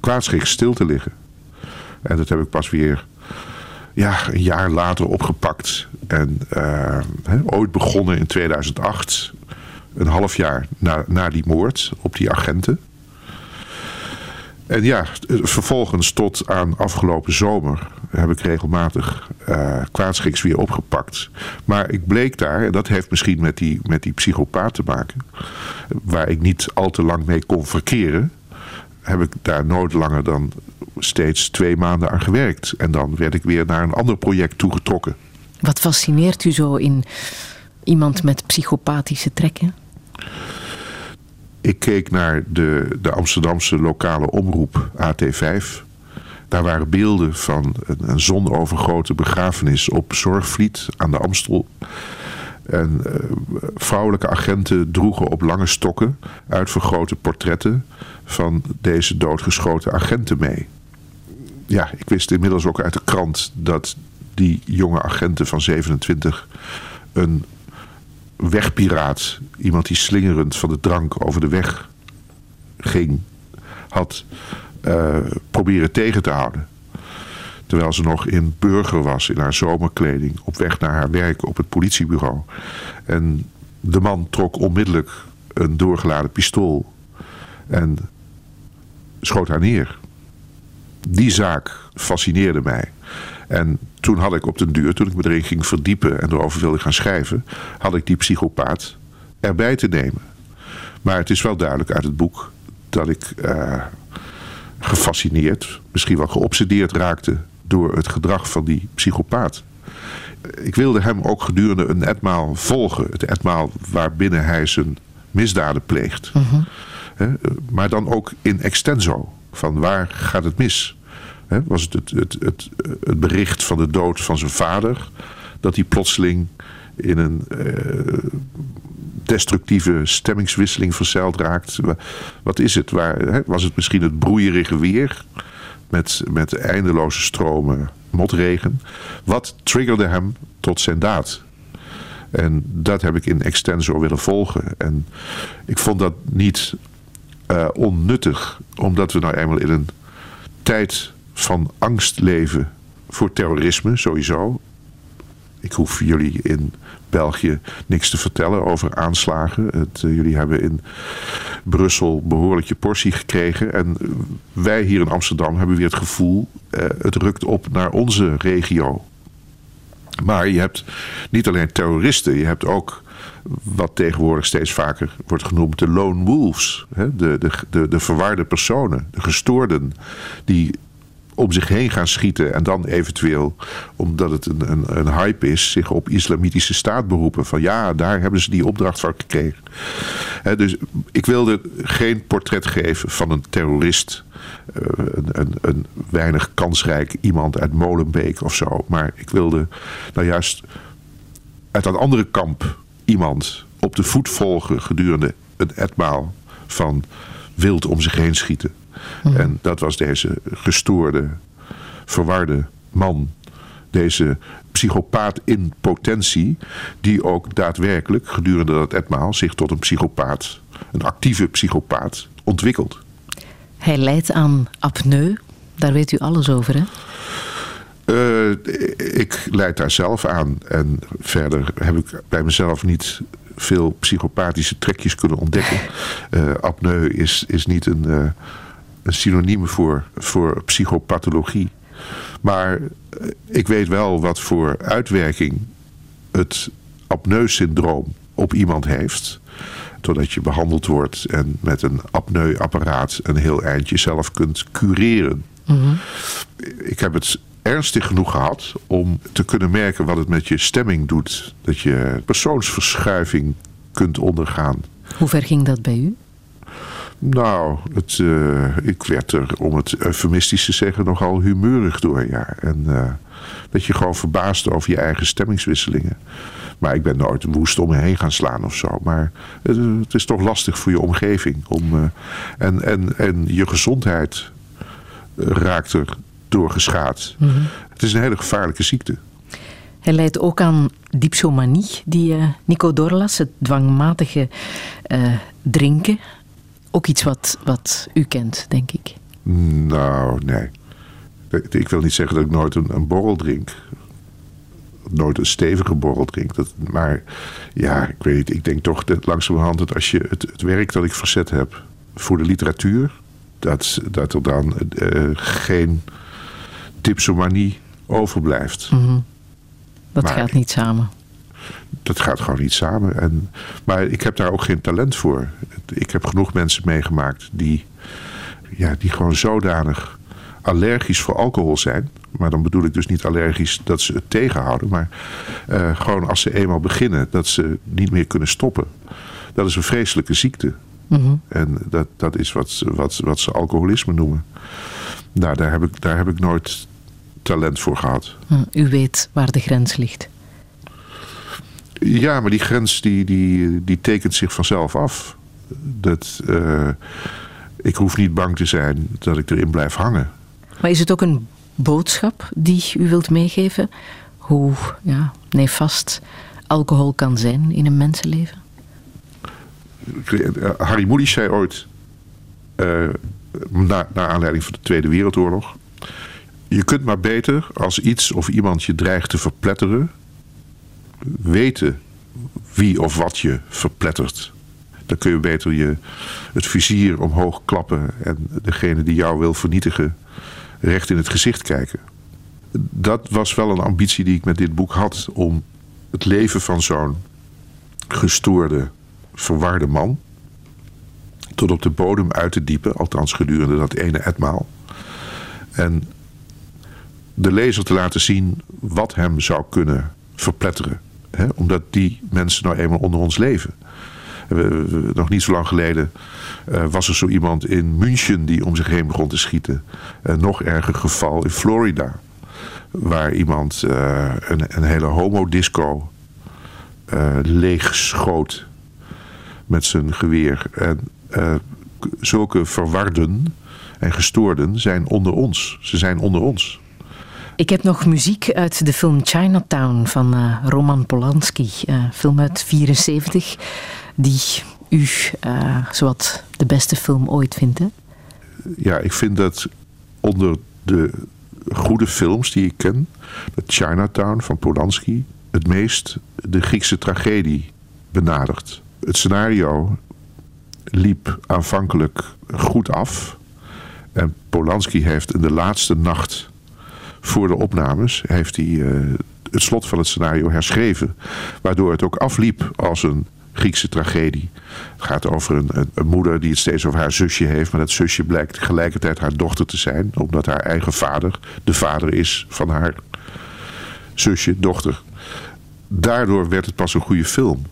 kwaadschik stil te liggen. En dat heb ik pas weer ja, een jaar later opgepakt. En uh, ooit begonnen in 2008, een half jaar na, na die moord op die agenten. En ja, vervolgens tot aan afgelopen zomer heb ik regelmatig uh, kwaadschiks weer opgepakt. Maar ik bleek daar, en dat heeft misschien met die, met die psychopaat te maken... waar ik niet al te lang mee kon verkeren... heb ik daar nooit langer dan steeds twee maanden aan gewerkt. En dan werd ik weer naar een ander project toegetrokken. Wat fascineert u zo in iemand met psychopathische trekken? Ik keek naar de, de Amsterdamse lokale omroep AT5. Daar waren beelden van een, een zonovergrote begrafenis op Zorgvliet aan de Amstel. En uh, vrouwelijke agenten droegen op lange stokken uitvergrote portretten van deze doodgeschoten agenten mee. Ja, ik wist inmiddels ook uit de krant dat die jonge agenten van 27 een wegpiraat, iemand die slingerend van de drank over de weg ging, had uh, proberen tegen te houden. Terwijl ze nog in burger was, in haar zomerkleding, op weg naar haar werk op het politiebureau. En de man trok onmiddellijk een doorgeladen pistool en schoot haar neer. Die zaak fascineerde mij. En toen had ik op den duur, toen ik me erin ging verdiepen en erover wilde gaan schrijven, had ik die psychopaat erbij te nemen. Maar het is wel duidelijk uit het boek dat ik uh, gefascineerd, misschien wel geobsedeerd raakte door het gedrag van die psychopaat. Ik wilde hem ook gedurende een etmaal volgen. Het etmaal waarbinnen hij zijn misdaden pleegt. Uh Maar dan ook in extenso. Van waar gaat het mis? Was het het, het, het bericht van de dood van zijn vader... dat hij plotseling in een uh, destructieve stemmingswisseling verzeild raakt. Wat is het? Waar, was het misschien het broeierige weer... met, met eindeloze stromen motregen? Wat triggerde hem tot zijn daad? En dat heb ik in extenso willen volgen. En ik vond dat niet uh, onnuttig, omdat we nou eenmaal in een tijd van angst leven voor terrorisme sowieso. Ik hoef jullie in België niks te vertellen over aanslagen. Het, uh, jullie hebben in Brussel behoorlijk je portie gekregen. En wij hier in Amsterdam hebben weer het gevoel... Uh, het rukt op naar onze regio. Maar je hebt niet alleen terroristen. Je hebt ook wat tegenwoordig steeds vaker wordt genoemd de lone wolves. Hè? De, de, de, de verwarde personen, de gestoorden... die om zich heen gaan schieten en dan eventueel, omdat het een, een, een, hype is, zich op islamitische staat beroepen. Van ja, daar hebben ze die opdracht van gekregen. Dus ik wilde geen portret geven van een terrorist. Uh, een, een, een, weinig kansrijk iemand uit Molenbeek of zo. Maar ik wilde nou juist uit een andere kamp iemand op de voet volgen gedurende een etmaal van wild om zich heen schieten. Mhm. En dat was deze gestoorde, verwarde man. Deze psychopaat in potentie, die ook daadwerkelijk gedurende dat etmaal zich tot een psychopaat, een actieve psychopaat, ontwikkelt. Hij leidt aan apneu, daar weet u alles over, hè? Uh, ik leid daar zelf aan. En verder heb ik bij mezelf niet veel psychopathische trekjes kunnen ontdekken. Uh, apneu is, is niet een, uh, een synoniem voor, voor psychopathologie. Maar ik weet wel wat voor uitwerking het apneu-syndroom op iemand heeft. Totdat je behandeld wordt en met een apneuapparaat een heel eindje zelf kunt cureren. Mm -hmm. Ik heb het ernstig genoeg gehad om te kunnen merken wat het met je stemming doet. Dat je persoonsverschuiving kunt ondergaan. Hoe ver ging dat bij u? Nou, het, uh, ik werd er, om het eufemistisch te zeggen, nogal humeurig door. Ja. En uh, dat je gewoon verbaasd over je eigen stemmingswisselingen. Maar ik ben nooit woest om me heen gaan slaan of zo. Maar het, het is toch lastig voor je omgeving. Om, uh, en, en, en je gezondheid raakt er door geschaad. Mm -hmm. Het is een hele gevaarlijke ziekte. Hij leidt ook aan dipsomanie, die Nico Dorlas, het dwangmatige drinken. Ook iets wat, wat u kent, denk ik. Nou, nee. Ik wil niet zeggen dat ik nooit een, een borrel drink. Nooit een stevige borrel drink. Dat, maar ja, ik weet niet. Ik denk toch dat langzamerhand dat als je het, het werk dat ik verzet heb voor de literatuur, dat, dat er dan uh, geen dipsomanie overblijft. Mm -hmm. Dat maar gaat niet samen. Dat gaat gewoon niet samen. En, maar ik heb daar ook geen talent voor. Ik heb genoeg mensen meegemaakt die ja, die gewoon zodanig allergisch voor alcohol zijn. Maar dan bedoel ik dus niet allergisch dat ze het tegenhouden. Maar uh, gewoon als ze eenmaal beginnen, dat ze niet meer kunnen stoppen. Dat is een vreselijke ziekte. Mhm. En dat, dat is wat, wat, wat ze alcoholisme noemen. Nou, daar heb ik, daar heb ik nooit talent voor gehad. Hm, U weet waar de grens ligt. Ja, maar die grens die, die, die tekent zich vanzelf af. Dat, uh, ik hoef niet bang te zijn dat ik erin blijf hangen. Maar is het ook een boodschap die u wilt meegeven? Hoe ja, nefast alcohol kan zijn in een mensenleven? Harry Moody zei ooit, uh, na, naar aanleiding van de Tweede Wereldoorlog... Je kunt maar beter als iets of iemand je dreigt te verpletteren... weten wie of wat je verplettert. Dan kun je beter je, het vizier omhoog klappen... en degene die jou wil vernietigen recht in het gezicht kijken. Dat was wel een ambitie die ik met dit boek had... om het leven van zo'n gestoorde, verwarde man... tot op de bodem uit te diepen. Althans gedurende dat ene etmaal. En de lezer te laten zien wat hem zou kunnen verpletteren. Omdat die mensen nou eenmaal onder ons leven. nog niet zo lang geleden uh, was er zo iemand in München die om zich heen begon te schieten. Een nog erger geval in Florida. Waar iemand uh, een, hele homodisco uh, leeg schoot met zijn geweer. En zulke verwarden en gestoorden zijn onder ons. Ze zijn onder ons. Ik heb nog muziek uit de film Chinatown van uh, Roman Polanski. Uh, film uit 74, die u uh, zowat de beste film ooit vindt. Ja, ik vind dat onder de goede films die ik ken... Chinatown van Polanski het meest de Griekse tragedie benadert. Het scenario liep aanvankelijk goed af... En Polanski heeft in de laatste nacht voor de opnames heeft hij uh, het slot van het scenario herschreven. Waardoor het ook afliep als een Griekse tragedie. Het gaat over een, moeder die het steeds over haar zusje heeft. Maar dat zusje blijkt tegelijkertijd haar dochter te zijn. Omdat haar eigen vader de vader is van haar zusje, dochter. Daardoor werd het pas een goede film.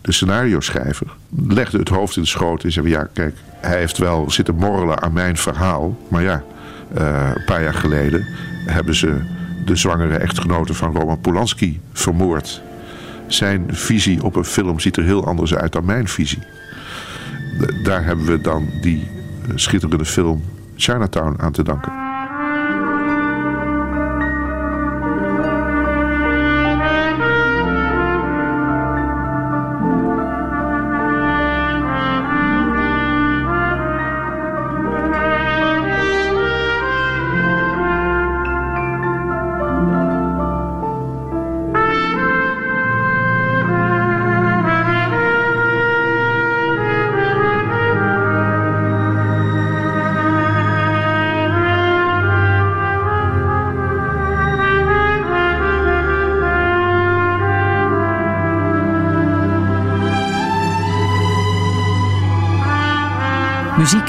De scenario schrijver legde het hoofd in de schoot en zei... ja, kijk, hij heeft wel zitten morrelen aan mijn verhaal. Maar ja, uh, een paar jaar geleden hebben ze de zwangere echtgenote van Roman Polanski vermoord. Zijn visie op een film ziet er heel anders uit dan mijn visie. Daar hebben we dan die schitterende film Chinatown aan te danken.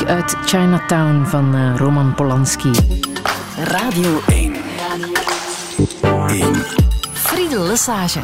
Muziek uit Chinatown van uh, Roman Polanski. Radio 1. 1. Friedel Lesage.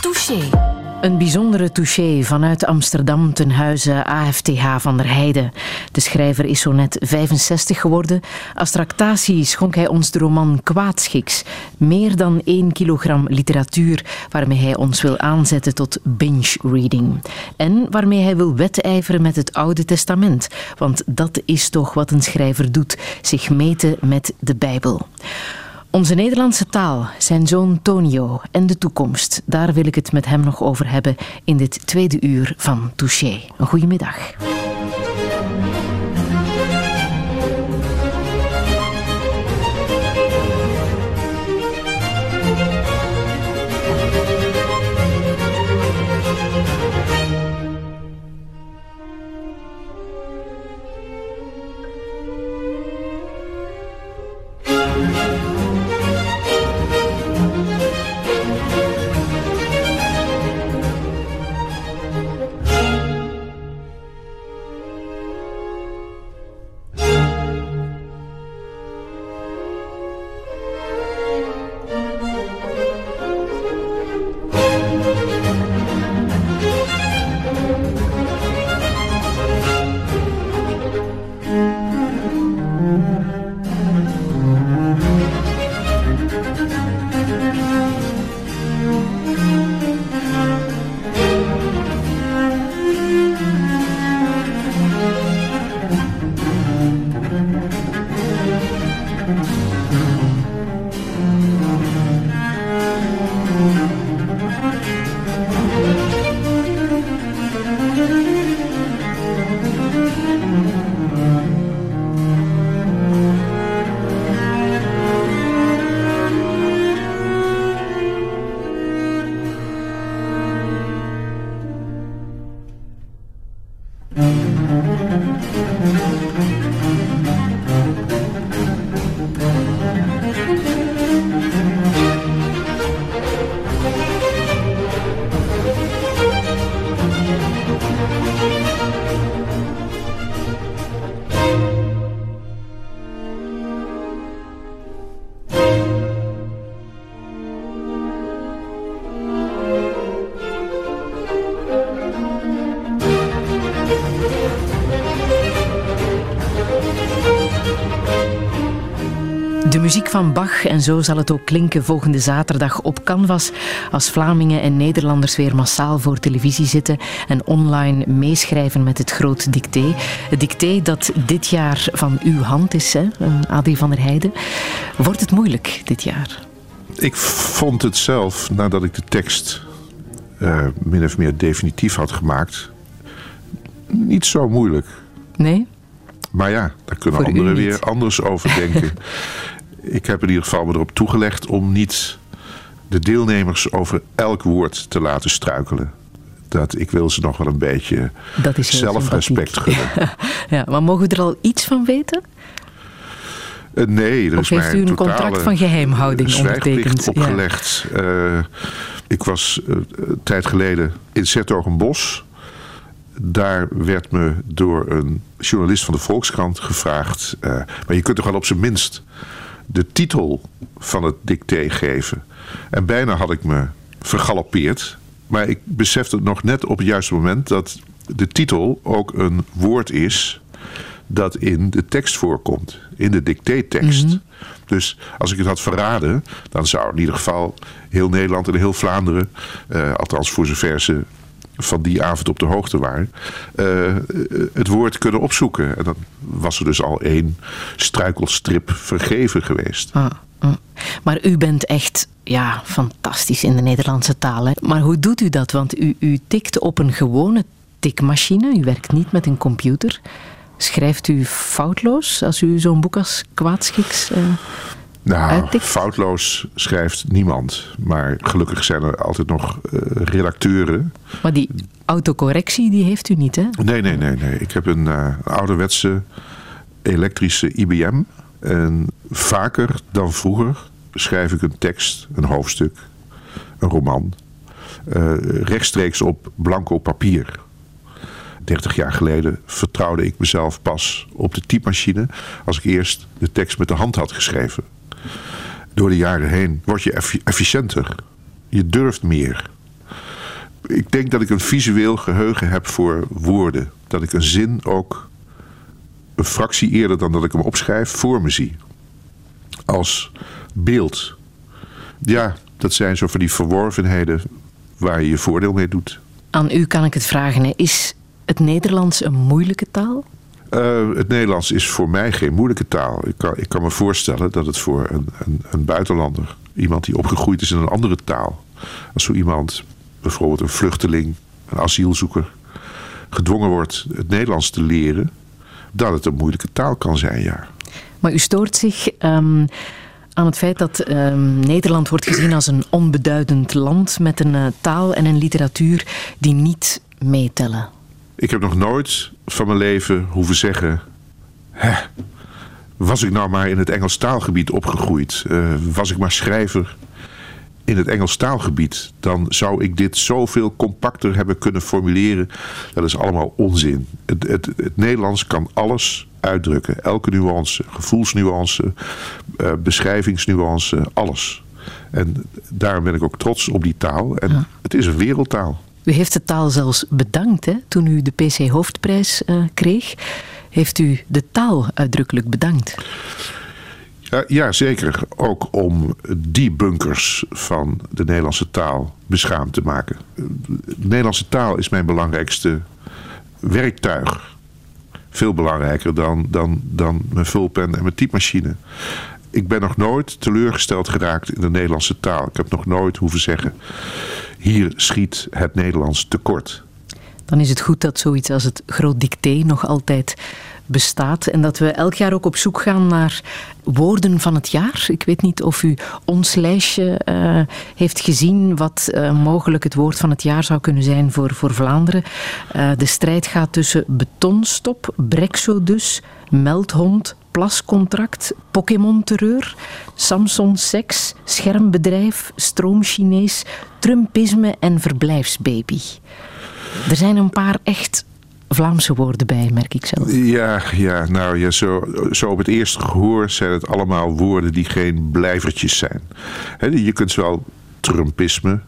Touché. Een bijzondere touché vanuit Amsterdam ten huize AFTH van der Heijden. De schrijver is zo net 65 geworden. Als tractatie schonk hij ons de roman Kwaadschiks. Meer dan 1 kilogram literatuur waarmee hij ons wil aanzetten tot binge-reading. En waarmee hij wil wedijveren met het Oude Testament. Want dat is toch wat een schrijver doet, zich meten met de Bijbel. Onze Nederlandse taal, zijn zoon Tonio en de toekomst. Daar wil ik het met hem nog over hebben in dit tweede uur van Touché. Een goedemiddag. De van Bach en zo zal het ook klinken volgende zaterdag op Canvas als Vlamingen en Nederlanders weer massaal voor televisie zitten en online meeschrijven met het groot dicté. Het dicté dat dit jaar van uw hand is, hè, Adi van der Heijden. Wordt het moeilijk dit jaar? Ik vond het zelf, nadat ik de tekst uh, min of meer definitief had gemaakt, niet zo moeilijk. Nee? Maar ja, daar kunnen anderen weer anders over denken. ik heb in ieder geval me erop toegelegd om niet de deelnemers over elk woord te laten struikelen. Dat, ik wil ze nog wel een beetje zelfrespect gunnen. Ja, maar mogen we er al iets van weten? Uh, nee, er of heeft u een contract van geheimhouding ondertekend? opgelegd. Ja. Uh, ik was uh, een tijd geleden in Zertogenbos. Daar werd me door een journalist van de Volkskrant gevraagd... maar je kunt toch wel op zijn minst de titel van het dicté geven. En bijna had ik me vergalopeerd. Maar ik besefte nog net op het juiste moment dat de titel ook een woord is dat in de tekst voorkomt. In de dictétekst. Mm Dus als ik het had verraden, dan zou in ieder geval heel Nederland en heel Vlaanderen, uh, althans voor zover ze van die avond op de hoogte waren, uh, het woord kunnen opzoeken. En dan was er dus al één struikelstrip vergeven geweest. Ah, ah. Maar u bent echt ja, fantastisch in de Nederlandse taal. Hè? Maar hoe doet u dat? Want u, u tikt op een gewone tikmachine. U werkt niet met een computer. Schrijft u foutloos als u zo'n boek als Kwaadschiks... Uh... Nou, foutloos schrijft niemand. Maar gelukkig zijn er altijd nog uh, redacteuren. Maar die autocorrectie, die heeft u niet, hè? Nee, nee, nee. nee. Ik heb een uh, ouderwetse elektrische IBM. En vaker dan vroeger schrijf ik een tekst, een hoofdstuk, een roman... Uh, rechtstreeks op blanco papier. 30 jaar geleden vertrouwde ik mezelf pas op de typemachine... als ik eerst de tekst met de hand had geschreven door de jaren heen word je efficiënter. Je durft meer. Ik denk dat ik een visueel geheugen heb voor woorden. Dat ik een zin ook een fractie eerder dan dat ik hem opschrijf voor me zie. Als beeld. Ja, dat zijn zo van die verworvenheden waar je je voordeel mee doet. Aan u kan ik het vragen. Is het Nederlands een moeilijke taal? Uh, het Nederlands is voor mij geen moeilijke taal. Ik kan, ik kan me voorstellen dat het voor een, een, een, buitenlander, iemand die opgegroeid is in een andere taal, als zo iemand, bijvoorbeeld een vluchteling, een asielzoeker, gedwongen wordt het Nederlands te leren, dat het een moeilijke taal kan zijn, ja. Maar u stoort zich um, aan het feit dat um, Nederland wordt gezien als een onbeduidend land met een uh, taal en een literatuur die niet meetellen. Ik heb nog nooit van mijn leven hoeven zeggen... Hè, was ik nou maar in het Engels taalgebied opgegroeid? Uh, was ik maar schrijver in het Engels taalgebied... dan zou ik dit zoveel compacter hebben kunnen formuleren. Dat is allemaal onzin. Het, het, het Nederlands kan alles uitdrukken. Elke nuance, gevoelsnuance, uh, beschrijvingsnuance, alles. En daarom ben ik ook trots op die taal. En ja. het is een wereldtaal. U heeft de taal zelfs bedankt hè? toen u de PC Hoofdprijs uh, kreeg. Heeft u de taal uitdrukkelijk bedankt? Ja, ja, zeker. Ook om die bunkers van de Nederlandse taal beschaamd te maken. De Nederlandse taal is mijn belangrijkste werktuig. Veel belangrijker dan, dan, dan mijn vulpen en mijn typemachine ik ben nog nooit teleurgesteld geraakt in de Nederlandse taal. Ik heb nog nooit hoeven zeggen, hier schiet het Nederlands tekort. Dan is het goed dat zoiets als het groot dicté nog altijd bestaat en dat we elk jaar ook op zoek gaan naar woorden van het jaar. Ik weet niet of u ons lijstje uh, heeft gezien wat uh, mogelijk het woord van het jaar zou kunnen zijn voor, voor Vlaanderen. Uh, de strijd gaat tussen betonstop, brexodus, meldhond, plascontract, Pokémon-terreur, Samsung-seks, schermbedrijf, stroomchinees, Trumpisme en verblijfsbaby. Er zijn een paar echt Vlaamse woorden bij, merk ik zelf. Ja, ja nou ja, zo, zo op het eerste gehoor zijn het allemaal woorden die geen blijvertjes zijn. He, je kunt ze wel Trumpisme,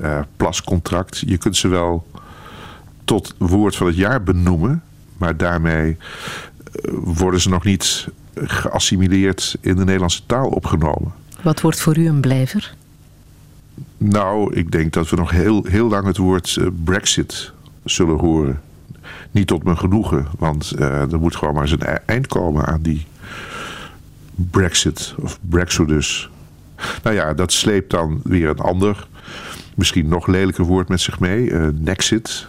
uh, plascontract, je kunt ze wel tot woord van het jaar benoemen, maar daarmee worden ze nog niet geassimileerd in de Nederlandse taal opgenomen. Wat wordt voor u een blijver? Nou, ik denk dat we nog heel, heel lang het woord eh, Brexit zullen horen. Niet tot mijn genoegen, want uh, er moet gewoon maar eens een e-, eind komen aan die Brexit of Brexodus. Nou ja, dat sleept dan weer een ander, misschien nog lelijker woord met zich mee. Uh, Nexit.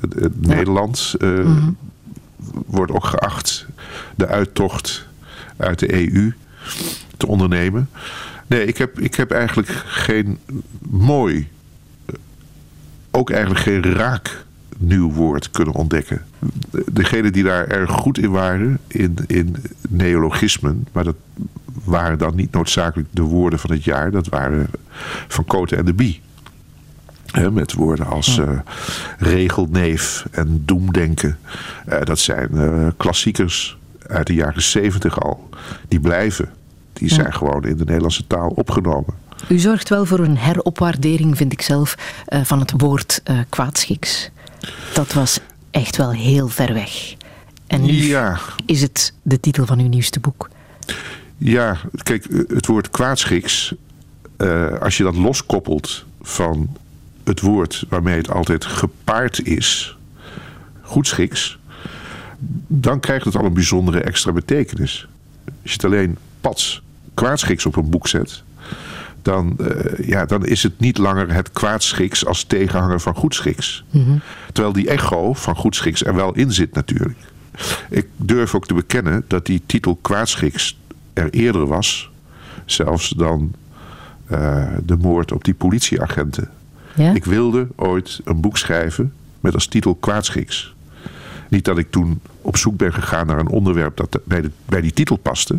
Ja. Nederland mm -hmm. Wordt ook geacht de uittocht uit de EU te ondernemen. Nee, ik heb, ik heb eigenlijk geen mooi, ook eigenlijk geen raak nieuw woord kunnen ontdekken. Degenen die daar erg goed in waren, in, in neologismen, maar dat waren dan niet noodzakelijk de woorden van het jaar, dat waren van Koten en de Bie. He, met woorden als uh, regelneef en doemdenken. Uh, dat zijn uh, klassiekers uit de jaren zeventig al. Die blijven. Die zijn gewoon in de Nederlandse taal opgenomen. U zorgt wel voor een heropwaardering, vind ik zelf, van het woord kwaadschiks. Dat was echt wel heel ver weg. En nu ja. is het de titel van uw nieuwste boek. Ja, kijk, het woord kwaadschiks, als je dat loskoppelt van het woord waarmee het altijd gepaard is, goedschiks, dan krijgt het al een bijzondere extra betekenis. Als je het alleen pats kwaadschiks op een boek zet, dan, uh, ja, dan is het niet langer het kwaadschiks als tegenhanger van goedschiks. Mm -hmm. Terwijl die echo van goedschiks er wel in zit natuurlijk. Ik durf ook te bekennen dat die titel kwaadschiks er eerder was, zelfs dan uh, de moord op die politieagenten. Ja? Ik wilde ooit een boek schrijven met als titel kwaadschiks. Niet dat ik toen op zoek ben gegaan naar een onderwerp dat bij, de, bij die titel paste.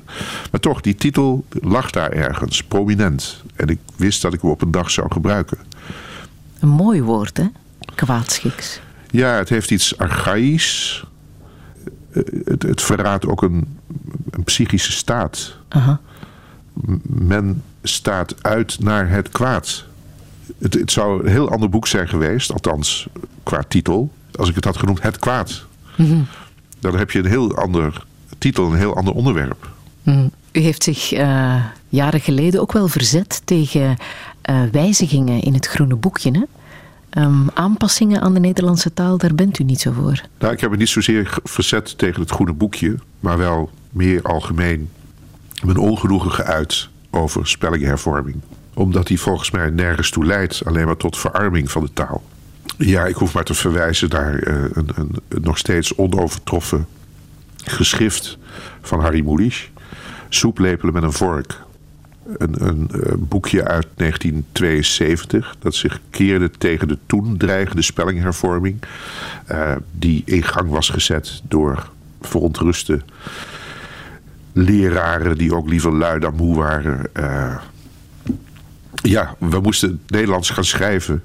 Maar toch, die titel lag daar ergens, prominent. En ik wist dat ik hem op een dag zou gebruiken. Een mooi woord, hè? Kwaadschiks. Ja, het heeft iets archaïs. Het, het verraadt ook een, een psychische staat. Aha. Men staat uit naar het kwaad. Het, het zou een heel ander boek zijn geweest, althans qua titel, als ik het had genoemd Het Kwaad. Mm -hmm. Dan heb je een heel ander titel, een heel ander onderwerp. Mm. U heeft zich uh, jaren geleden ook wel verzet tegen uh, wijzigingen in het groene boekje. Hè? Um, aanpassingen aan de Nederlandse taal, daar bent u niet zo voor. Nou, ik heb me niet zozeer verzet tegen het groene boekje, maar wel meer algemeen mijn ongenoegen geuit over spellinghervorming. Omdat die volgens mij nergens toe leidt, alleen maar tot verarming van de taal. Ja, ik hoef maar te verwijzen naar uh, een, een, een, nog steeds onovertroffen geschrift van Harry Mulisch. Soeplepelen met een vork. Een, een, een, boekje uit 1972 dat zich keerde tegen de toen dreigende spellinghervorming. Uh, die in gang was gezet door verontruste leraren die ook liever lui dan moe waren. Ja, we moesten het Nederlands gaan schrijven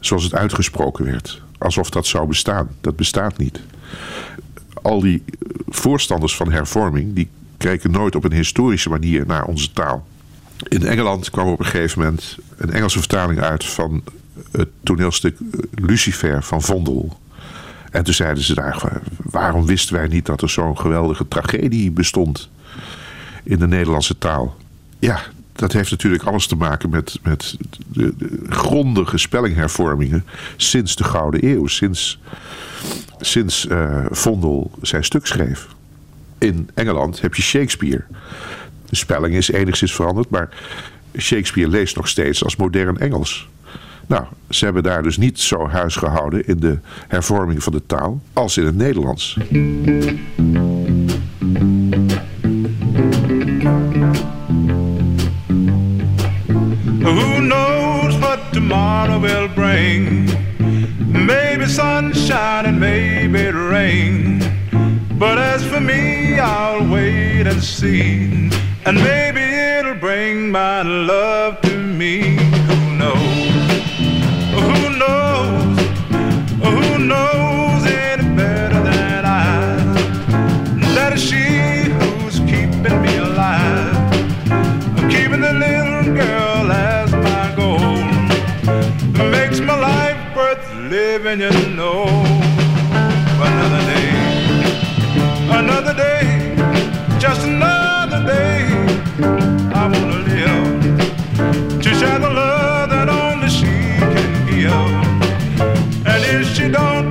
zoals het uitgesproken werd. Alsof dat zou bestaan. Dat bestaat niet. Al die voorstanders van hervorming... die kijken nooit op een historische manier naar onze taal. In Engeland kwam op een gegeven moment een Engelse vertaling uit... van het toneelstuk Lucifer van Vondel. En toen zeiden ze daar... waarom wisten wij niet dat er zo'n geweldige tragedie bestond... in de Nederlandse taal? Ja, dat heeft natuurlijk alles te maken met, met de, de grondige spellinghervormingen sinds de Gouden Eeuw. Sinds, sinds uh, Vondel zijn stuk schreef. In Engeland heb je Shakespeare. De spelling is enigszins veranderd, maar Shakespeare leest nog steeds als modern Engels. Nou, ze hebben daar dus niet zo huis gehouden in de hervorming van de taal als in het Nederlands. Maybe sunshine and maybe rain. But as for me, I'll wait and see. And maybe it'll bring my love to me. Who knows? Who knows? Who knows any better than I? That is she who's keeping me alive. Keeping the little girl as living, you know. Another day, another day just another day. I wanna live to share the love that only she can give. And if she don't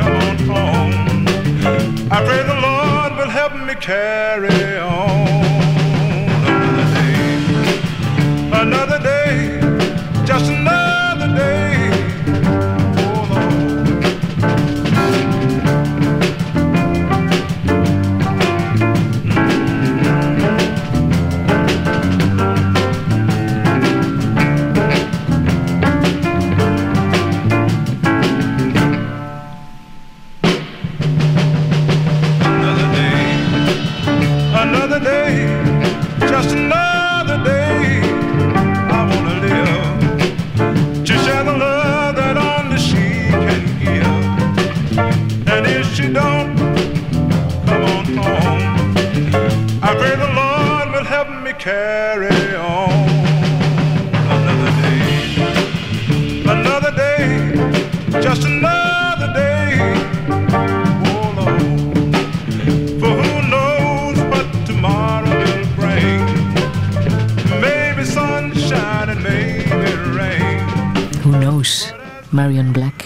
come on home, I pray the Lord will help me carry on. Another day, another day, Marion Black.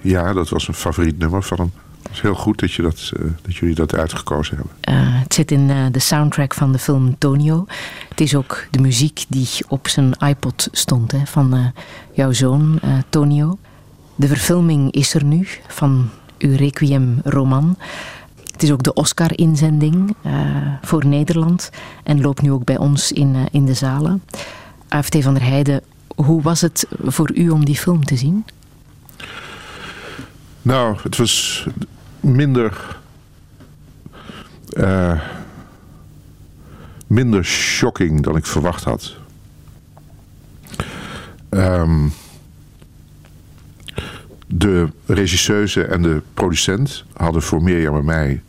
Ja, dat was een favoriet nummer van hem. Het is heel goed dat, je dat, eh, dat jullie dat uitgekozen hebben. Eh, het zit in eh, de soundtrack van de film Tonio. Het is ook de muziek die op zijn iPod stond hè, van jouw zoon Tonio. De verfilming is er nu van uw Requiem roman. Het is ook de Oscar-inzending voor Nederland en loopt nu ook bij ons in, in de zalen. AFT van der Heijden, hoe was het voor u om die film te zien? Nou, het was minder. eh, minder shocking dan ik verwacht had. Ehm, de regisseuse en de producent hadden voor Mirjam en mij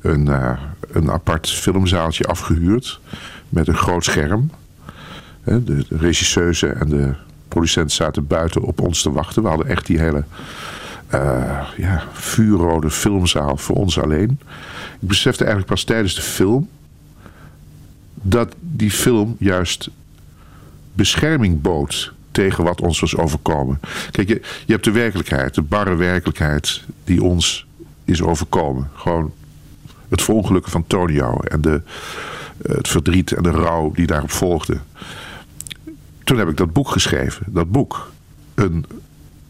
een, eh, een apart filmzaaltje afgehuurd met een groot scherm. De regisseuse en de producent zaten buiten op ons te wachten. We hadden echt die hele eh, ja, vuurrode filmzaal voor ons alleen. Ik besefte eigenlijk pas tijdens de film dat die film juist bescherming bood tegen wat ons was overkomen. Kijk, je, je hebt de werkelijkheid, de barre werkelijkheid die ons is overkomen. Gewoon het verongelukken van Tonio en de, eh, het verdriet en de rouw die daarop volgde. Toen heb ik dat boek geschreven. Dat boek. Een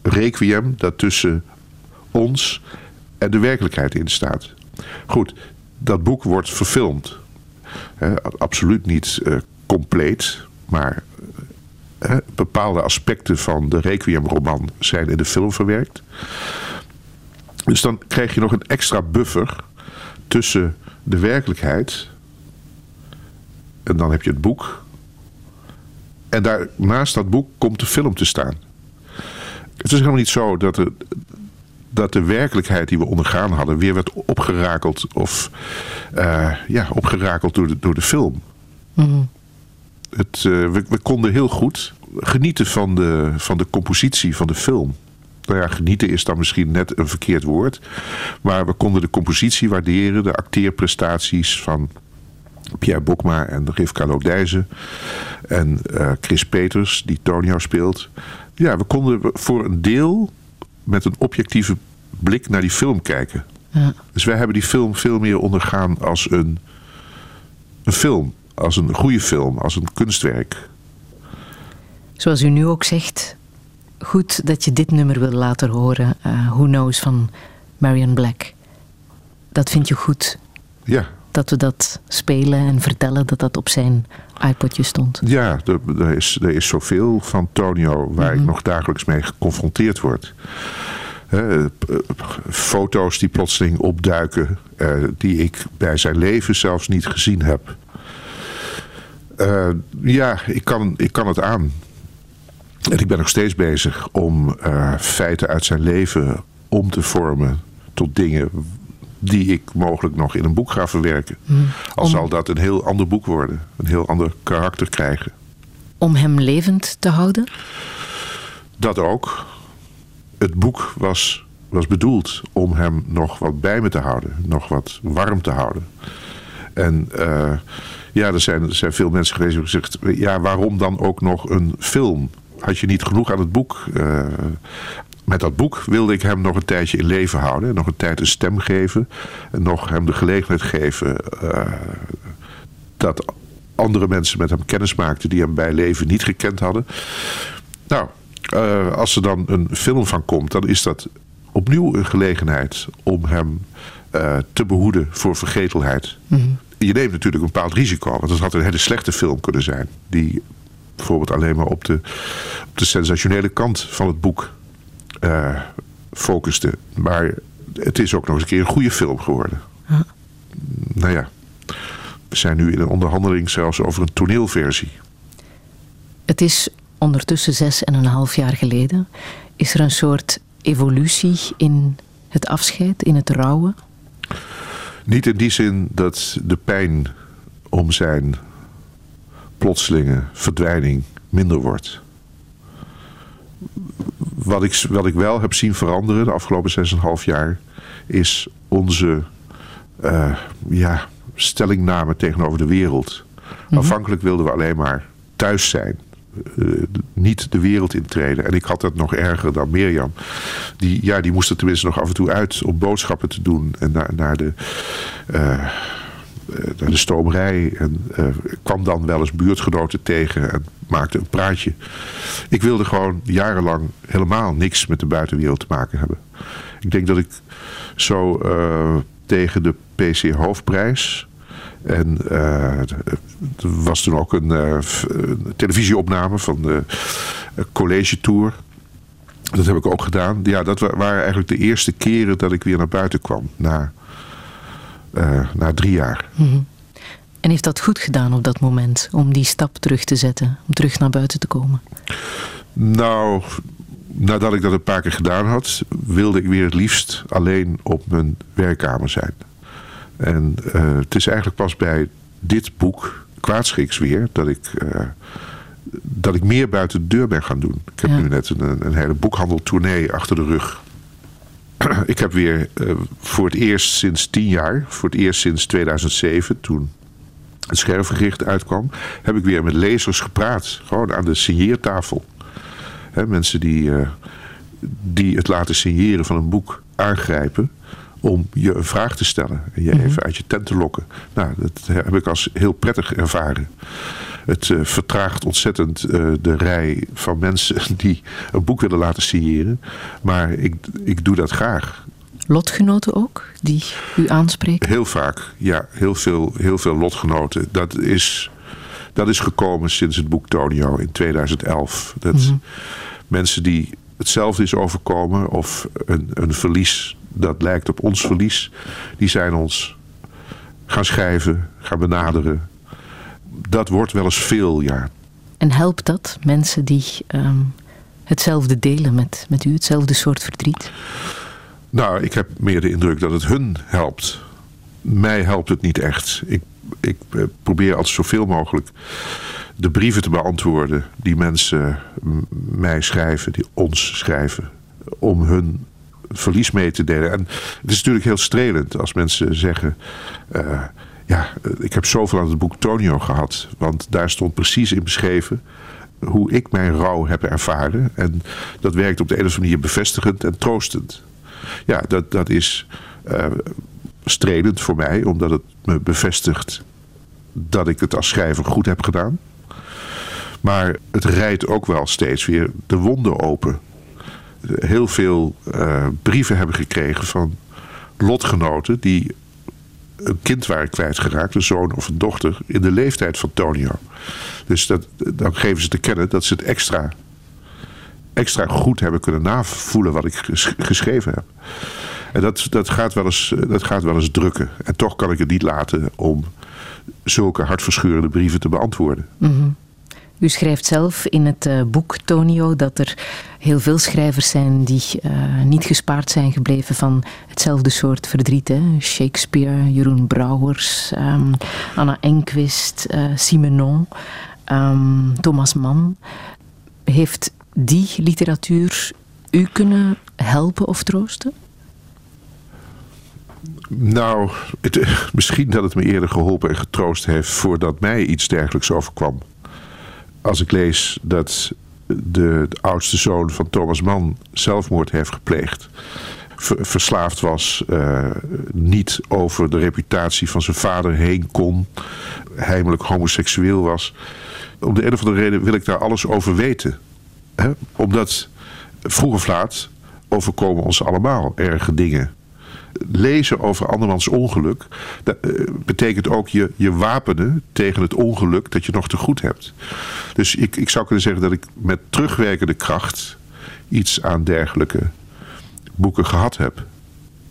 requiem dat tussen ons en de werkelijkheid in staat. Goed, dat boek wordt verfilmd. Absoluut niet eh, compleet, maar eh, bepaalde aspecten van de Requiem-roman zijn in de film verwerkt. Dus dan krijg je nog een extra buffer tussen de werkelijkheid en dan heb je het boek. En daar, naast dat boek komt de film te staan. Het is helemaal niet zo dat de, dat de werkelijkheid die we ondergaan hadden weer werd opgerakeld of eh, ja, opgerakeld door de, door de film. Het, eh, we, we konden heel goed genieten van de, van de compositie van de film. Nou ja, genieten is dan misschien net een verkeerd woord. Maar we konden de compositie waarderen, de acteerprestaties van Pierre Bokma en Rivka Lodijzen. En eh, Chris Peters, die Tonio speelt. Ja, we konden voor een deel met een objectieve blik naar die film kijken. Ja. Dus wij hebben die film veel meer ondergaan als een, een film. Als een goede film, als een kunstwerk. Zoals u nu ook zegt, goed dat je dit nummer wil laten horen. eh, Who Knows van Marion Black. Dat vind je goed, Ja, dat we dat spelen en vertellen dat dat op zijn iPodje stond. ja er, er is, er is zoveel van Tonio waar ik nog dagelijks mee geconfronteerd word. Foto's die plotseling opduiken, eh, die ik bij zijn leven zelfs niet gezien heb. Eh, ja, ik kan, ik kan het aan. En ik ben nog steeds bezig om eh, feiten uit zijn leven om te vormen tot dingen die ik mogelijk nog in een boek ga verwerken. Al Om- zal dat een heel ander boek worden, een heel ander karakter krijgen. Om hem levend te houden? Dat ook. Het boek was, was bedoeld om hem nog wat bij me te houden, nog wat warm te houden. En uh, ja, er zijn, er zijn veel mensen geweest die hebben gezegd... ja, waarom dan ook nog een film? Had je niet genoeg aan het boek? Uh, met dat boek wilde ik hem nog een tijdje in leven houden. Nog een tijd een stem geven. En nog hem de gelegenheid geven... Uh, dat andere mensen met hem kennis maakten... die hem bij leven niet gekend hadden. Nou, uh, als er dan een film van komt... dan is dat opnieuw een gelegenheid om hem uh, te behoeden voor vergetelheid. Mm -hmm. Je neemt natuurlijk een bepaald risico. Want het had een hele slechte film kunnen zijn. Die bijvoorbeeld alleen maar op de, op de sensationele kant van het boek uh, focuste. Maar het is ook nog eens een keer een goede film geworden. Nou ja, we zijn nu in een onderhandeling zelfs over een toneelversie. Het is ondertussen zes en een half jaar geleden. Is er een soort evolutie in het afscheid, in het rouwen? Niet in die zin dat de pijn om zijn plotselinge verdwijning minder wordt. Wat ik, wat ik wel heb zien veranderen de afgelopen 6,5 jaar is onze uh, ja, stellingname tegenover de wereld. Mm -hmm. Aanvankelijk wilden we alleen maar thuis zijn. Uh, niet de wereld intreden. En ik had het nog erger dan Mirjam. Die, ja, die moest er tenminste nog af en toe uit om boodschappen te doen. En naar, naar de... Uh, naar de stomerij en uh, kwam dan wel eens buurtgenoten tegen en maakte een praatje. Ik wilde gewoon jarenlang helemaal niks met de buitenwereld te maken hebben. Ik denk dat ik zo uh, tegen de PC Hoofdprijs en er was toen ook een, televisieopname van de college tour. Dat heb ik ook gedaan. Ja, dat waren eigenlijk de eerste keren dat ik weer naar buiten kwam. Na, uh, na drie jaar. Mm -hmm. En heeft dat goed gedaan op dat moment? Om die stap terug te zetten? Om terug naar buiten te komen? Nou, nadat ik dat een paar keer gedaan had... wilde ik weer het liefst alleen op mijn werkkamer zijn. En uh, het is eigenlijk pas bij dit boek, Kwaadschiks weer, dat ik, uh, dat ik meer buiten de deur ben gaan doen. Ik heb ja. nu net een, een hele boekhandeltournee achter de rug. ik heb weer uh, voor het eerst sinds tien jaar, voor het eerst sinds 2007, toen het scherfgericht uitkwam, heb ik weer met lezers gepraat. Gewoon aan de signeertafel. He, mensen die, die het laten signeren van een boek aangrijpen om je een vraag te stellen. En je even uit je tent te lokken. Nou, dat heb ik als heel prettig ervaren. Het uh, vertraagt ontzettend uh, de rij van mensen die een boek willen laten signeren. Maar ik, ik doe dat graag. Lotgenoten ook, die u aanspreken? Heel vaak, ja. Heel veel, heel veel lotgenoten. Dat is, dat is gekomen sinds het boek Tonio in 2011. Dat mm-hmm. mensen die hetzelfde is overkomen of een, een verlies dat lijkt op ons verlies. Die zijn ons gaan schrijven, gaan benaderen. Dat wordt wel eens veel, ja. En helpt dat mensen die um, hetzelfde delen met, met u, hetzelfde soort verdriet? Nou, ik heb meer de indruk dat het hun helpt. Mij helpt het niet echt. Ik, ik probeer altijd zoveel mogelijk de brieven te beantwoorden die mensen mij schrijven, die ons schrijven, om hun verlies mee te delen. En het is natuurlijk heel strelend als mensen zeggen... Uh, ja, ik heb zoveel aan het boek Tonio gehad. Want daar stond precies in beschreven hoe ik mijn rouw heb ervaren. En dat werkt op de een of andere manier bevestigend en troostend. Ja, dat, dat is uh, strelend voor mij, omdat het me bevestigt dat ik het als schrijver goed heb gedaan. Maar het rijdt ook wel steeds weer de wonden open heel veel uh, brieven hebben gekregen van lotgenoten die een kind waren kwijtgeraakt, een zoon of een dochter, in de leeftijd van Tonio. Dus dat, dan geven ze te kennen dat ze het extra, extra goed hebben kunnen navoelen wat ik ges geschreven heb. En dat, dat, gaat wel eens, dat gaat wel eens drukken. En toch kan ik het niet laten om zulke hartverscheurende brieven te beantwoorden. -hmm. U schrijft zelf in het uh, boek Tonio dat er heel veel schrijvers zijn die uh, niet gespaard zijn gebleven van hetzelfde soort verdriet. Hè? Shakespeare, Jeroen Brouwers, um, Anna Enquist, uh, Thomas Mann. Heeft die literatuur u kunnen helpen of troosten? Nou, het, misschien dat het me eerder geholpen en getroost heeft voordat mij iets dergelijks overkwam. Als ik lees dat de, oudste zoon van Thomas Mann zelfmoord heeft gepleegd. verslaafd was, uh, niet over de reputatie van zijn vader heen kon, heimelijk homoseksueel was. Om de een of andere reden wil ik daar alles over weten. Hè? Omdat vroeg of laat overkomen ons allemaal erge dingen lezen over andermans ongeluk... Dat, uh, betekent ook je, je wapenen tegen het ongeluk dat je nog te goed hebt. Dus ik, ik zou kunnen zeggen dat ik met terugwerkende kracht... iets aan dergelijke boeken gehad heb.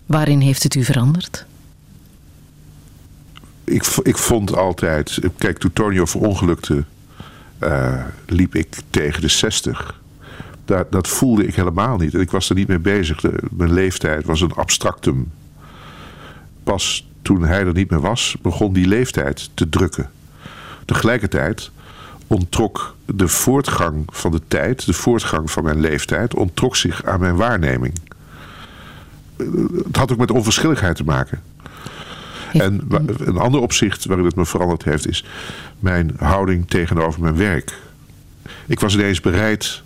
Waarin heeft het u veranderd? Ik, ik vond altijd... Kijk, toen Tonio verongelukte... Uh, liep ik tegen de 60 dat, dat voelde ik helemaal niet. En ik was er niet mee bezig. De, mijn leeftijd was een abstractum. Pas toen hij er niet meer was, begon die leeftijd te drukken. Tegelijkertijd ontrok de voortgang van de tijd, de voortgang van mijn leeftijd, ontrok zich aan mijn waarneming. Het had ook met onverschilligheid te maken. En een ander opzicht waarin het me veranderd heeft, is mijn houding tegenover mijn werk. Ik was ineens bereid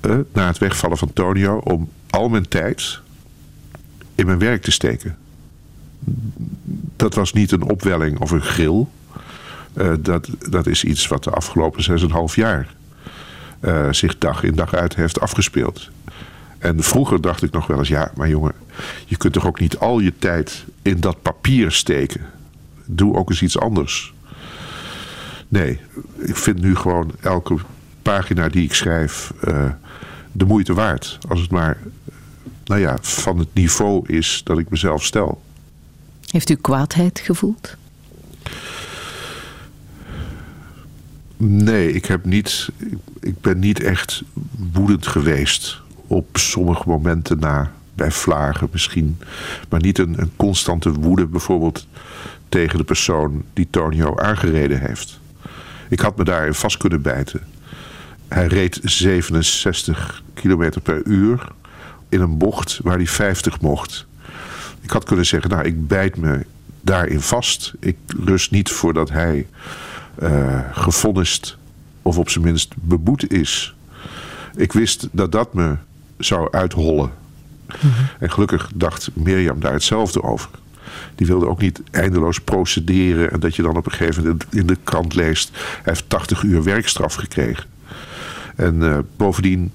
uh, na het wegvallen van Tonio om al mijn tijd in mijn werk te steken. Dat was niet een opwelling of een gril. Uh, dat, dat is iets wat de afgelopen 6,5 jaar uh, zich dag in dag uit heeft afgespeeld. En vroeger dacht ik nog wel eens, ja, maar jongen, je kunt toch ook niet al je tijd in dat papier steken. Doe ook eens iets anders. Nee, ik vind nu gewoon elke pagina die ik schrijf uh, de moeite waard. Als het maar nou ja, van het niveau is dat ik mezelf stel. Heeft u kwaadheid gevoeld? Nee, ik, heb niet, ik ben niet echt woedend geweest op sommige momenten na. Bij vlagen misschien. Maar niet een, een constante woede bijvoorbeeld tegen de persoon die Tonio aangereden heeft. Ik had me daarin vast kunnen bijten. Hij reed 67 kilometer per uur in een bocht waar hij 50 mocht. Ik had kunnen zeggen, nou ik bijt me daarin vast. Ik rust niet voordat hij uh, gevonnist of op zijn minst beboet is. Ik wist dat dat me zou uithollen. Mm -hmm. En gelukkig dacht Mirjam daar hetzelfde over. Die wilde ook niet eindeloos procederen en dat je dan op een gegeven moment in de krant leest... hij heeft 80 uur werkstraf gekregen. En uh, bovendien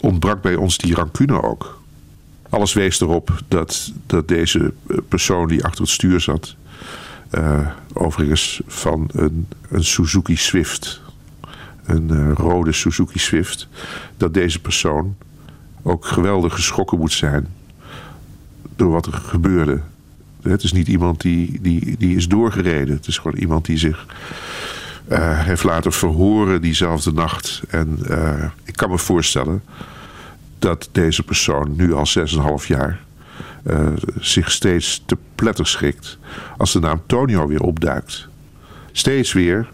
ontbrak bij ons die rancune ook. Alles wees erop dat, dat deze persoon die achter het stuur zat... Uh, overigens van een, een Suzuki Swift... een rode Suzuki Swift... dat deze persoon ook geweldig geschrokken moet zijn... door wat er gebeurde. Het is niet iemand die, die, die is doorgereden. Het is gewoon iemand die zich uh, heeft laten verhoren diezelfde nacht. En uh, ik kan me voorstellen dat deze persoon nu al 6,5 jaar uh, zich steeds te pletter schikt als de naam Tonio weer opduikt. Steeds weer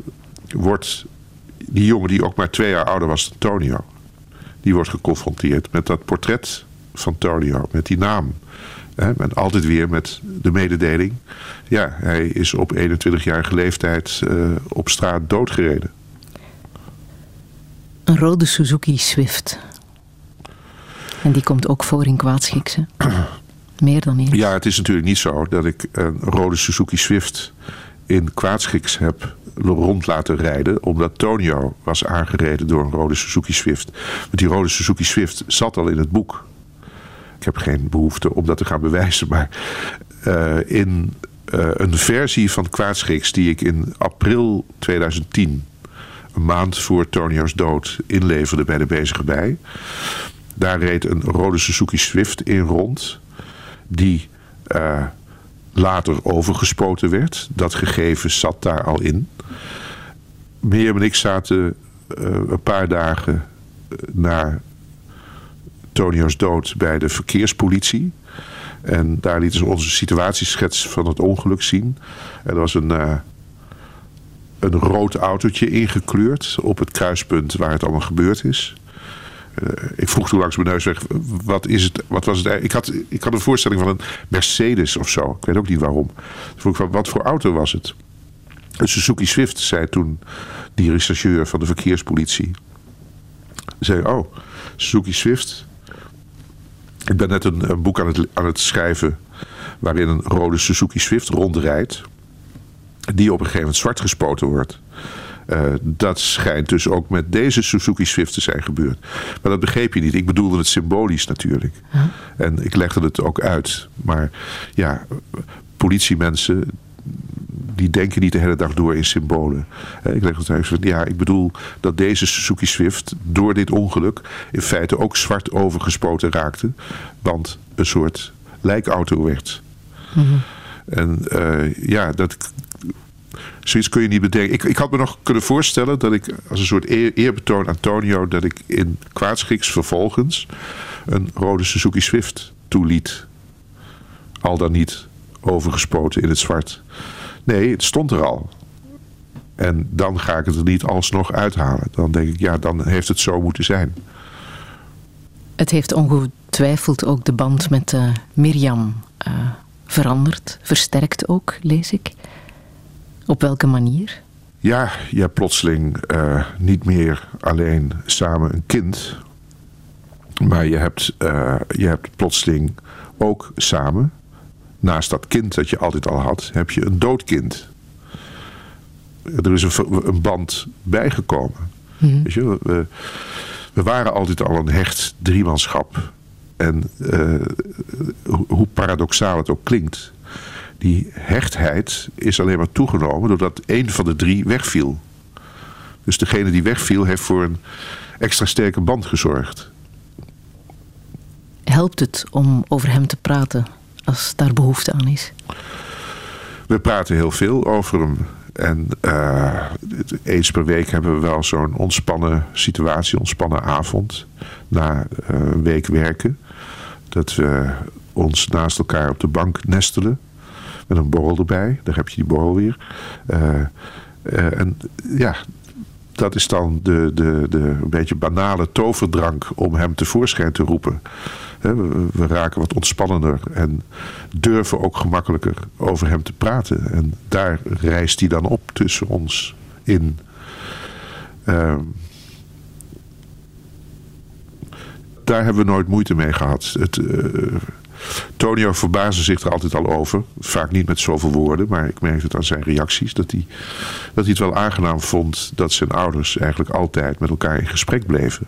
wordt die jongen die ook maar twee jaar ouder was dan Tonio, die wordt geconfronteerd met dat portret van Tonio, met die naam. En altijd weer met de mededeling. Ja, hij is op 21-jarige leeftijd uh, op straat doodgereden. Een rode Suzuki Swift. En die komt ook voor in kwaadschikse. Meer dan eens. Ja, het is natuurlijk niet zo dat ik een rode Suzuki Swift in kwaadschiks heb rond laten rijden. Omdat Tonio was aangereden door een rode Suzuki Swift. Want die rode Suzuki Swift zat al in het boek. Ik heb geen behoefte om dat te gaan bewijzen. Maar uh, in uh, een versie van Kwaadschiks die ik in april 2010... een maand voor Tonio's dood inleverde bij de Bezige Bij... daar reed een rode Suzuki Swift in rond... die uh, later overgespoten werd. Dat gegeven zat daar al in. Mirjam en ik zaten een paar dagen na Tonio's dood bij de verkeerspolitie. En daar lieten ze onze situatieschets van het ongeluk zien. Er was een, uh, een rood autootje ingekleurd op het kruispunt waar het allemaal gebeurd is. ik vroeg toen langs mijn neus weg, wat, is het, wat was het ik had, ik had een voorstelling van een Mercedes of zo. Ik weet ook niet waarom. Toen vroeg ik, wat voor auto was het? Een Suzuki Swift, zei toen die rechercheur van de verkeerspolitie. Zei, oh, Suzuki Swift. Ik ben net een, een boek aan het, aan het schrijven waarin een rode Suzuki Swift rondrijdt. Die op een gegeven moment zwart gespoten wordt. Uh, dat schijnt dus ook met deze Suzuki Swift te zijn gebeurd. Maar dat begreep je niet. Ik bedoelde het symbolisch natuurlijk. En ik legde het ook uit. Maar ja, politiemensen die denken niet de hele dag door in symbolen. Ik leg het uit. Ja, ik bedoel dat deze Suzuki Swift door dit ongeluk in feite ook zwart overgespoten raakte. Want een soort lijkauto werd. Mhm. En uh, ja, dat, zoiets kun je niet bedenken. Ik, ik had me nog kunnen voorstellen dat ik als een soort eer, eerbetoon aan Tonio... dat ik in kwaadschiks vervolgens een rode Suzuki Swift toeliet. Al dan niet overgespoten in het zwart. Nee, het stond er al. En dan ga ik het er niet alsnog uithalen. Dan denk ik, ja, dan heeft het zo moeten zijn. Het heeft ongetwijfeld ook de band met uh, Mirjam uh, veranderd, versterkt ook, lees ik. Op welke manier? Ja, je hebt plotseling uh, niet meer alleen samen een kind. Maar je hebt, je hebt plotseling ook samen, naast dat kind dat je altijd al had, heb je een dood kind. Er is een, een band bijgekomen. Mm Weet je, we, we, waren altijd al een hecht driemanschap. En uh, hoe paradoxaal het ook klinkt die hechtheid is alleen maar toegenomen doordat één van de drie wegviel. Dus degene die wegviel heeft voor een extra sterke band gezorgd. Helpt het om over hem te praten als daar behoefte aan is? We praten heel veel over hem. En uh, eens per week hebben we wel zo'n ontspannen situatie, ontspannen avond. Na uh, een week werken. Dat we ons naast elkaar op de bank nestelen met een borrel erbij. Daar heb je die borrel weer. Uh, en ja, dat is dan de, de, de een beetje banale toverdrank om hem tevoorschijn te roepen. We, we, raken wat ontspannender en durven ook gemakkelijker over hem te praten. En daar reist hij dan op tussen ons in. Uh, daar hebben we nooit moeite mee gehad. Het, uh, Tonio verbaasde zich er altijd al over. Vaak niet met zoveel woorden, maar ik merkte het aan zijn reacties. Dat hij, dat hij het wel aangenaam vond dat zijn ouders eigenlijk altijd met elkaar in gesprek bleven.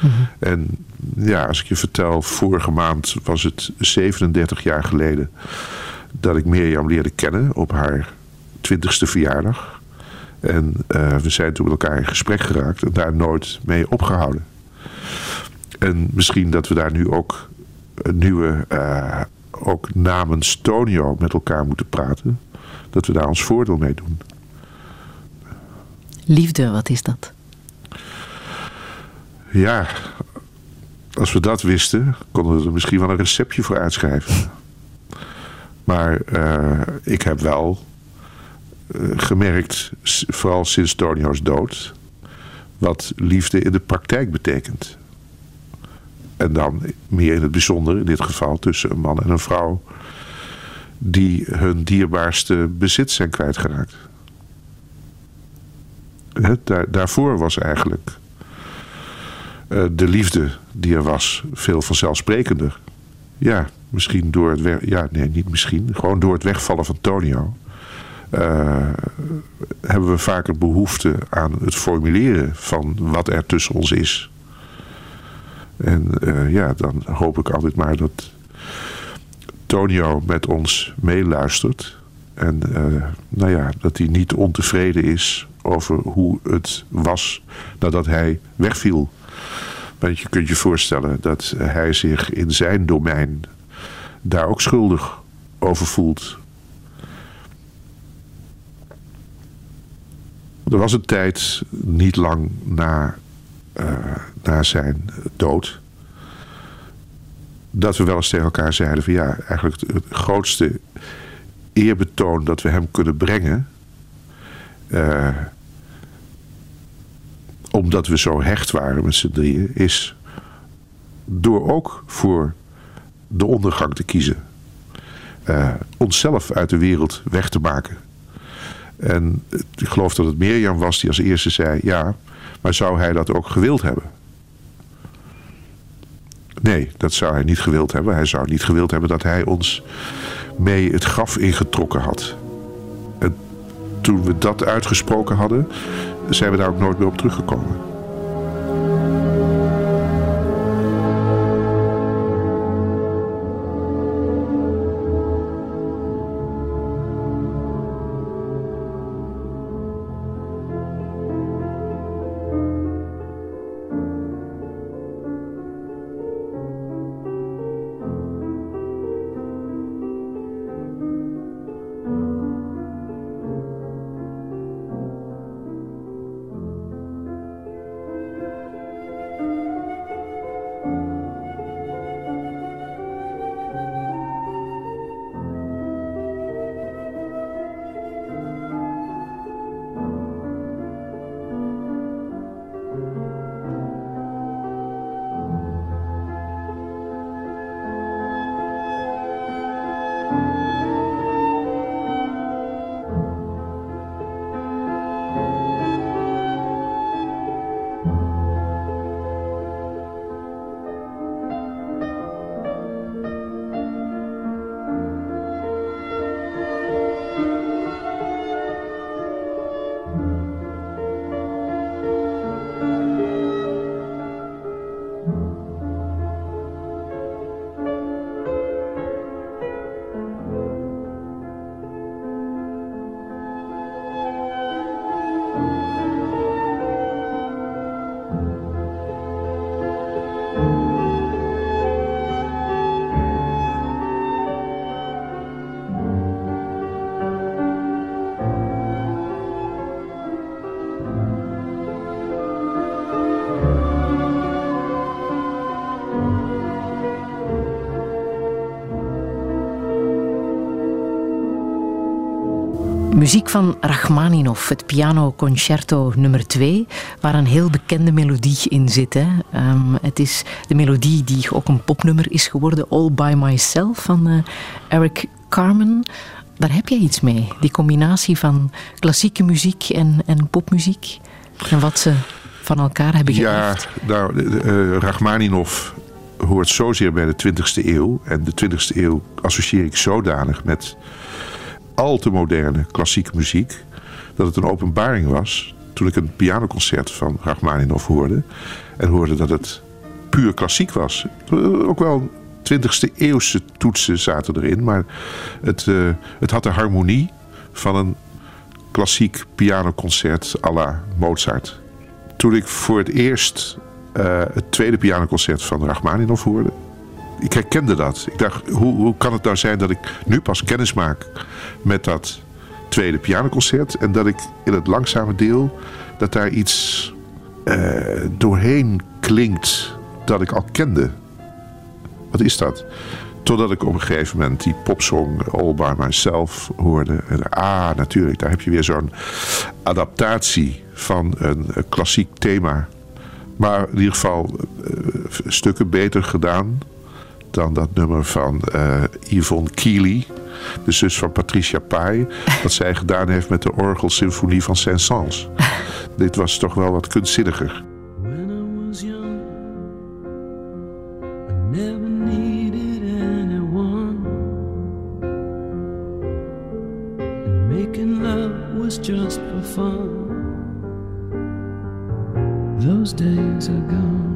Mhm. En ja, als ik je vertel, vorige maand was het 37 jaar geleden dat ik Mirjam leerde kennen op haar 20ste verjaardag. En uh, we zijn toen met elkaar in gesprek geraakt en daar nooit mee opgehouden. En misschien dat we daar nu ook een nieuwe, uh, ook namens Tonio met elkaar moeten praten. Dat we daar ons voordeel mee doen. Liefde, wat is dat? Ja, als we dat wisten, konden we er misschien wel een receptje voor uitschrijven. Maar uh, ik heb wel uh, gemerkt, vooral sinds Tonio's dood, wat liefde in de praktijk betekent. En dan meer in het bijzonder, in dit geval tussen een man en een vrouw, die hun dierbaarste bezit zijn kwijtgeraakt. Daar, daarvoor was eigenlijk de liefde die er was veel vanzelfsprekender. Ja, misschien door het weg, ja, nee, niet misschien, gewoon door het wegvallen van Tonio. Uh, hebben we vaker behoefte aan het formuleren van wat er tussen ons is. En uh, ja, dan hoop ik altijd maar dat Tonio met ons meeluistert. En nou ja, dat hij niet ontevreden is over hoe het was nadat hij wegviel. Want je kunt je voorstellen dat hij zich in zijn domein daar ook schuldig over voelt. Er was een tijd, niet lang na uh, na zijn dood. Dat we wel eens tegen elkaar zeiden van ja, eigenlijk het, grootste eerbetoon dat we hem kunnen brengen. Uh, omdat we zo hecht waren met z'n drieën, is door ook voor de ondergang te kiezen. Uh, onszelf uit de wereld weg te maken. En ik geloof dat het Mirjam was die als eerste zei: Ja, maar zou hij dat ook gewild hebben? Nee, dat zou hij niet gewild hebben. Hij zou niet gewild hebben dat hij ons mee het graf ingetrokken had. En toen we dat uitgesproken hadden, zijn we daar ook nooit meer op teruggekomen. Muziek van Rachmaninov, het piano concerto nummer 2, waar een heel bekende melodie in zit. Hè. Um, het is de melodie die ook een popnummer is geworden, All By Myself van uh, Eric Carmen. Daar heb jij iets mee, die combinatie van klassieke muziek en, en popmuziek. En wat ze van elkaar hebben geërfd. Ja, nou, uh, Rachmaninov hoort zozeer bij de 20e eeuw. En de 20e eeuw associeer ik zodanig met al te moderne klassieke muziek. Dat het een openbaring was toen ik een pianoconcert van Rachmaninoff hoorde. En hoorde dat het puur klassiek was. Ook wel 20e eeuwse toetsen zaten erin. Maar het, uh, het had de harmonie van een klassiek pianoconcert à la Mozart. Toen ik voor het eerst uh, het tweede pianoconcert van Rachmaninoff hoorde ik herkende dat. Ik dacht, hoe, hoe kan het nou zijn dat ik nu pas kennis maak met dat tweede pianoconcert. En dat ik in het langzame deel, dat daar iets uh, doorheen klinkt dat ik al kende. Wat is dat? Totdat ik op een gegeven moment die popsong All By Myself hoorde. Ah, natuurlijk, daar heb je weer zo'n adaptatie van een, een, klassiek thema. Maar in ieder geval uh, stukken beter gedaan dan dat nummer van uh, Yvonne Keely, de zus van Patricia Pai, wat zij gedaan heeft met de orgelsymfonie van Saint-Saëns. Dit was toch wel wat kunstzinniger. When I was young, I never needed anyone. And making love was just for fun. Those days are gone.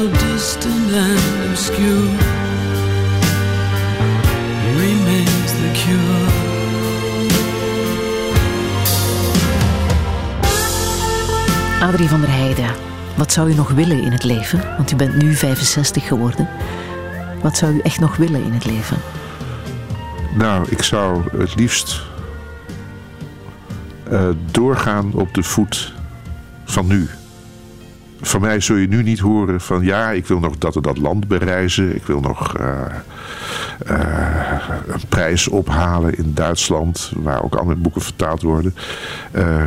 So distant and obscure remains the cure. Adrie van der Heijden, wat zou u nog willen in het leven? Want u bent nu 65 geworden. Wat zou u echt nog willen in het leven? Nou, ik zou het liefst eh, doorgaan op de voet van nu. Van mij zul je nu niet horen van ja, ik wil nog dat en dat land bereizen. Ik wil nog eh, eh, een prijs ophalen in Duitsland, waar ook al mijn boeken vertaald worden. Eh,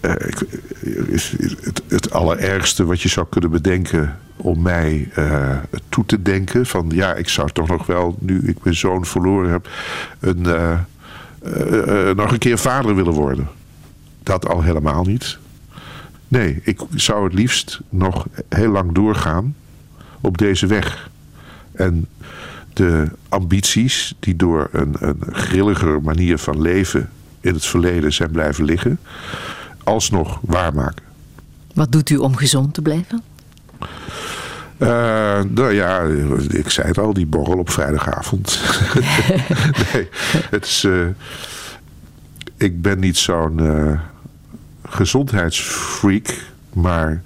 ik- het, het allerergste wat je zou kunnen bedenken om mij toe te denken. Van ja, ik zou toch nog wel, nu ik mijn zoon verloren heb, een, nog een keer vader willen worden. Dat al helemaal niet. Nee, ik zou het liefst nog heel lang doorgaan op deze weg. En de ambities die door een, een grilliger manier van leven in het verleden zijn blijven liggen, alsnog waarmaken. Wat doet u om gezond te blijven? Eh, nou ja, ik zei het al, die borrel op vrijdagavond. nee, het is. eh, ik ben niet zo'n eh, gezondheidsfreak, maar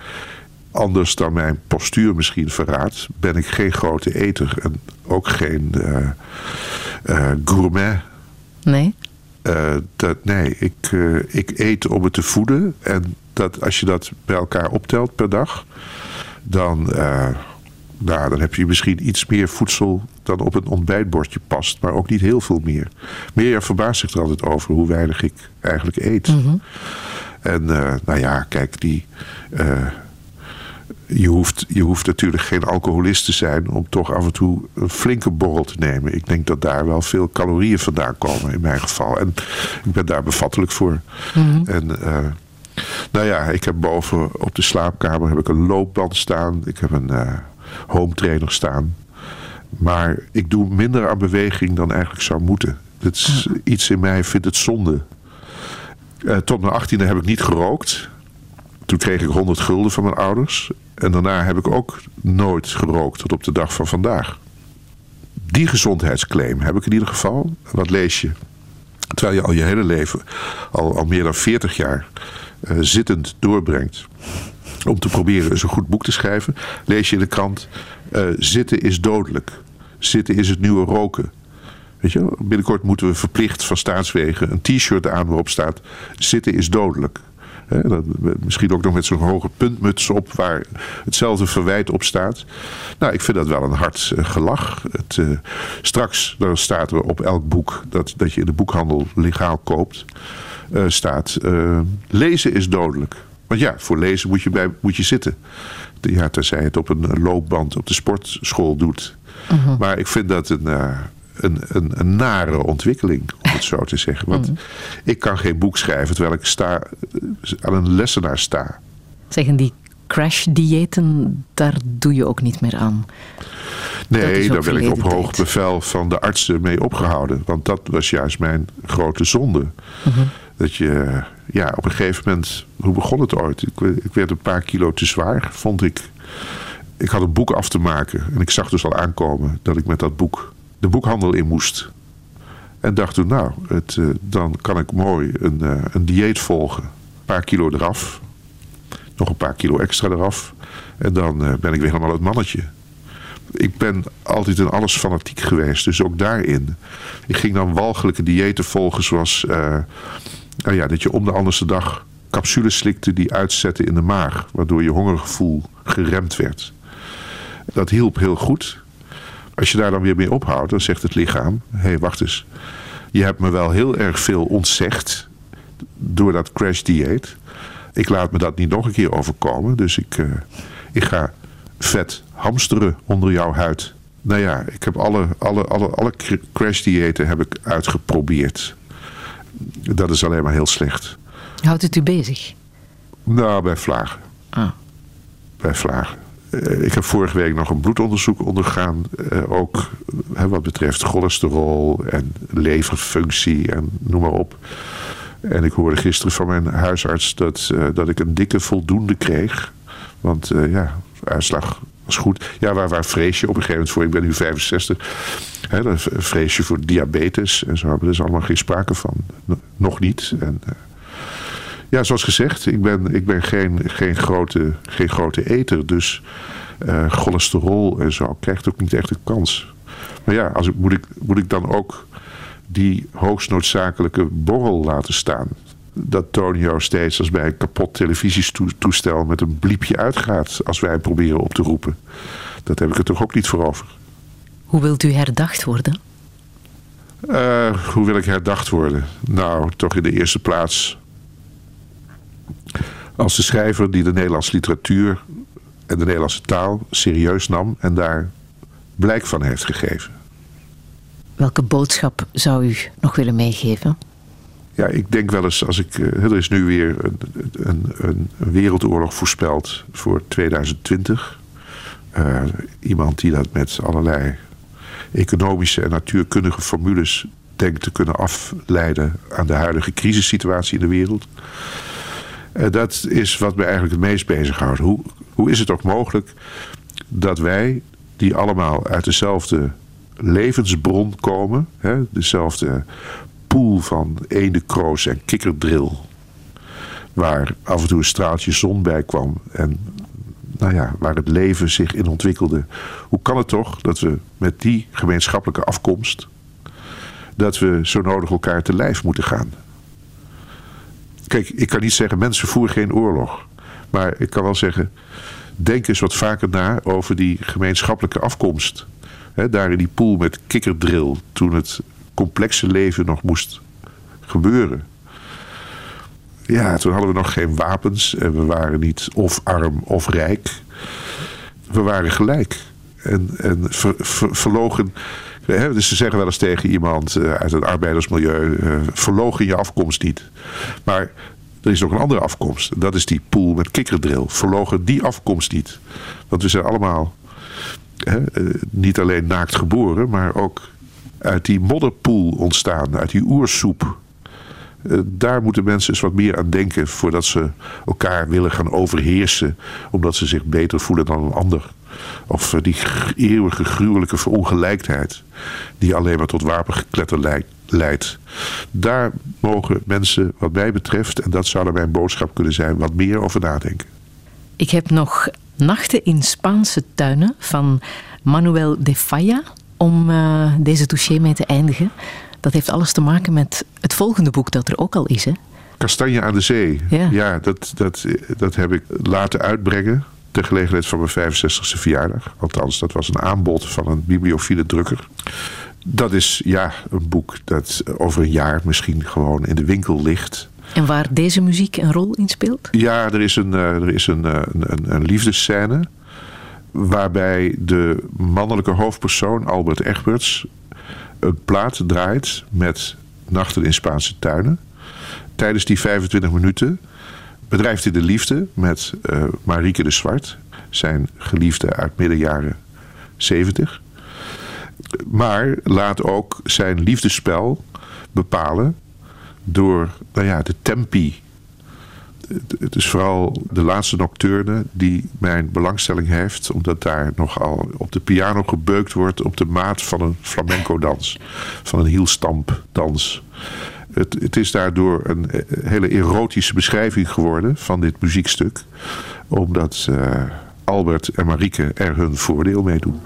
anders dan mijn postuur misschien verraadt, ben ik geen grote eter en ook geen eh, eh, gourmet. Nee? Eh, dat, nee, ik, ik eet om het te voeden. En dat, als je dat bij elkaar optelt per dag, dan, nou, dan heb je misschien iets meer voedsel dan op een ontbijtbordje past. Maar ook niet heel veel meer. Mirjam verbaast zich er altijd over hoe weinig ik eigenlijk eet. En eh, nou ja, kijk, die. eh, je hoeft, je hoeft natuurlijk geen alcoholist te zijn om toch af en toe een flinke borrel te nemen. Ik denk dat daar wel veel calorieën vandaan komen in mijn geval. En ik ben daar bevattelijk voor. En eh, nou ja, ik heb boven op de slaapkamer heb ik een loopband staan. Ik heb een home trainer staan. Maar ik doe minder aan beweging dan eigenlijk zou moeten. Dat is, Iets in mij vindt het zonde. Eh, tot mijn achttiende heb ik niet gerookt. Toen kreeg ik 100 gulden van mijn ouders. En daarna heb ik ook nooit gerookt tot op de dag van vandaag. Die gezondheidsclaim heb ik in ieder geval. Wat lees je? Terwijl je al je hele leven, al, al meer dan 40 jaar, eh, zittend doorbrengt. Om te proberen eens een goed boek te schrijven, lees je in de krant: eh, zitten is dodelijk. Zitten is het nieuwe roken. Weet je, binnenkort moeten we verplicht van staatswegen een t-shirt aan waarop staat: zitten is dodelijk. Dat- misschien ook nog met zo'n hoge puntmuts op waar hetzelfde verwijt op staat. Nou, ik vind dat wel een hard eh, gelach. Het, eh, straks dan staat er op elk boek dat, dat je in de boekhandel legaal koopt, eh, staat lezen is dodelijk. Want ja, voor lezen moet je, bij, moet je zitten. Ja, tenzij je het op een loopband op de sportschool doet. Maar ik vind dat een, een, een, een nare ontwikkeling, om het zo te zeggen. Want ik kan geen boek schrijven terwijl ik sta, aan een lessenaar sta. Zeggen die crash-diëten, daar doe je ook niet meer aan. Nee, daar ben ik op hoog tijd. bevel van de artsen mee opgehouden. Want dat was juist mijn grote zonde. Mhm. Dat je, ja, op een gegeven moment, hoe begon het ooit? Ik werd een paar kilo te zwaar, vond ik. Ik had een boek af te maken en ik zag dus al aankomen dat ik met dat boek de boekhandel in moest. En dacht toen, nou, het, eh, dan kan ik mooi een, eh, een dieet volgen. Een paar kilo eraf, nog een paar kilo extra eraf. En dan eh, ben ik weer helemaal het mannetje ik ben altijd in alles fanatiek geweest. Dus ook daarin. Ik ging dan walgelijke diëten volgen zoals... nou ja, dat je om de andere dag capsules slikte die uitzetten in de maag. Waardoor je hongergevoel geremd werd. Dat hielp heel goed. Als je daar dan weer mee ophoudt, dan zegt het lichaam... Hé, hey, wacht eens. Je hebt me wel heel erg veel ontzegd door dat crash dieet. Ik laat me dat niet nog een keer overkomen. Dus ik, eh, ik ga vet hamsteren onder jouw huid. Nou ja, ik heb alle, alle, alle, alle cr- crash diëten heb ik uitgeprobeerd. Dat is alleen maar heel slecht. Houdt het u bezig? Nou, bij vlagen. Ah. Bij vlagen. Eh, Ik heb vorige week nog een bloedonderzoek ondergaan. eh, ook wat betreft cholesterol en leverfunctie en noem maar op. En ik hoorde gisteren van mijn huisarts dat, eh, dat ik een dikke voldoende kreeg. Want ja, uitslag was goed. Ja, waar, waar vrees je op een gegeven moment voor? Ik ben nu 65. Hè, vrees je voor diabetes en zo. Er is allemaal geen sprake van. Nog niet. En, ja, zoals gezegd, ik ben, ik ben geen, geen, grote, geen grote eter. Dus uh, cholesterol en zo krijgt ook niet echt een kans. Maar ja, als ik, moet, ik, moet ik dan ook die hoogst noodzakelijke borrel laten staan? Dat Tonio steeds als bij een kapot televisietoestel met een bliepje uitgaat als wij hem proberen op te roepen. Dat heb ik er toch ook niet voor over. Hoe wilt u herdacht worden? Uh, hoe wil ik herdacht worden? Nou, toch in de eerste plaats als de schrijver die de Nederlandse literatuur en de Nederlandse taal serieus nam en daar blijk van heeft gegeven. Welke boodschap zou u nog willen meegeven? Ja, ik denk wel eens als ik. Er is nu weer een, een, een wereldoorlog voorspeld voor 2020. Uh, iemand die dat met allerlei economische en natuurkundige formules denkt te kunnen afleiden aan de huidige crisissituatie in de wereld. Uh, dat is wat me eigenlijk het meest bezighoudt. Hoe, hoe is het ook mogelijk dat wij, die allemaal uit dezelfde levensbron komen, hè, dezelfde pool van eendenkroos en kikkerdril, waar af en toe een straaltje zon bij kwam en nou ja, waar het leven zich in ontwikkelde. Hoe kan het toch dat we met die gemeenschappelijke afkomst, dat we zo nodig elkaar te lijf moeten gaan? Kijk, ik kan niet zeggen mensen voeren geen oorlog. Maar ik kan wel zeggen, denk eens wat vaker na over die gemeenschappelijke afkomst. daar in die pool met kikkerdril, toen het complexe leven nog moest gebeuren. Ja, toen hadden we nog geen wapens en we waren niet of arm of rijk. We waren gelijk. En, en ver, ver, verlogen. Dus ze zeggen wel eens tegen iemand uh, uit het arbeidersmilieu: uh, verlogen je afkomst niet. Maar er is ook een andere afkomst. Dat is die pool met kikkerdril. Verlogen die afkomst niet. Want we zijn allemaal hè, niet alleen naakt geboren, maar ook uit die modderpoel ontstaan. Uit die oersoep. Daar moeten mensen eens wat meer aan denken voordat ze elkaar willen gaan overheersen. Omdat ze zich beter voelen dan een ander. Of die eeuwige gruwelijke verongelijkheid. Die alleen maar tot wapengekletter leidt. Daar mogen mensen, wat mij betreft, en dat zou mijn boodschap kunnen zijn, wat meer over nadenken. Ik heb nog Nachten in Spaanse tuinen van Manuel de Falla om uh, deze touché mee te eindigen. Dat heeft alles te maken met het volgende boek dat er ook al is. Hè? Kastanje aan de Zee. Ja, ja dat, dat, dat heb ik laten uitbrengen ter gelegenheid van mijn 65e verjaardag. Althans, dat was een aanbod van een bibliophile drukker. Dat is ja, een boek dat over een jaar misschien gewoon in de winkel ligt. En waar deze muziek een rol in speelt? Ja, er is een, er is een, een, een liefdesscène. Waarbij de mannelijke hoofdpersoon, Albert Egberts, een plaat draait met Nachten in Spaanse tuinen. Tijdens die 25 minuten bedrijft hij de liefde met uh, Marieke de Zwart, zijn geliefde uit midden jaren 70. Maar laat ook zijn liefdespel bepalen door nou ja, de tempi. Het is vooral de laatste nocturne die mijn belangstelling heeft, omdat daar nogal op de piano gebeukt wordt op de maat van een flamenco-dans, van een hielstamp-dans. Het, het, is daardoor een hele erotische beschrijving geworden van dit muziekstuk, omdat uh, Albert en Marieke er hun voordeel mee doen.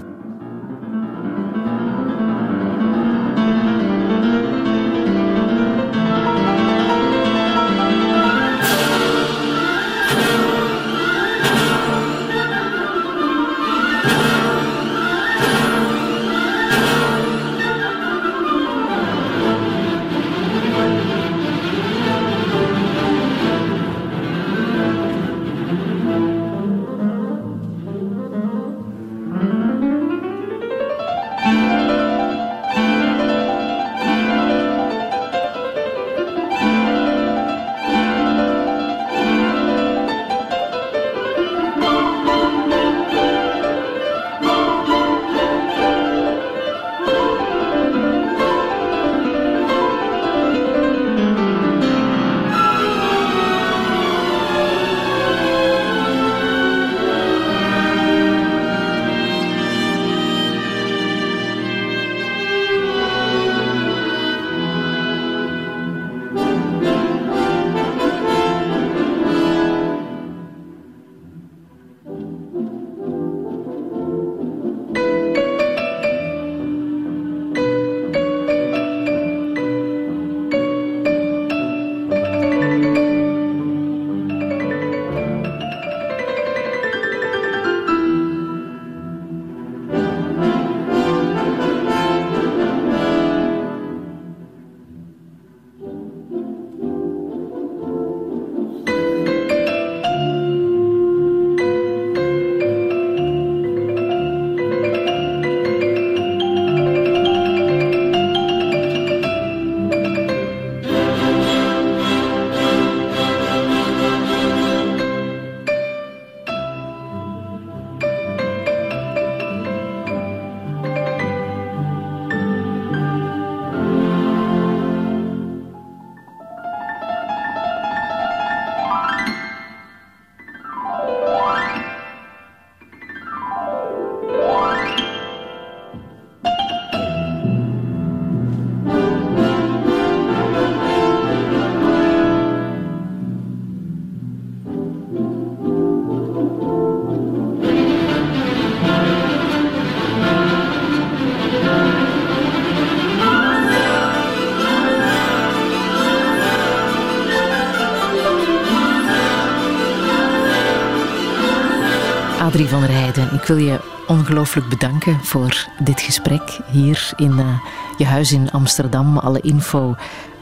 Heijden, ik wil je ongelooflijk bedanken voor dit gesprek hier in uh, je huis in Amsterdam. Alle info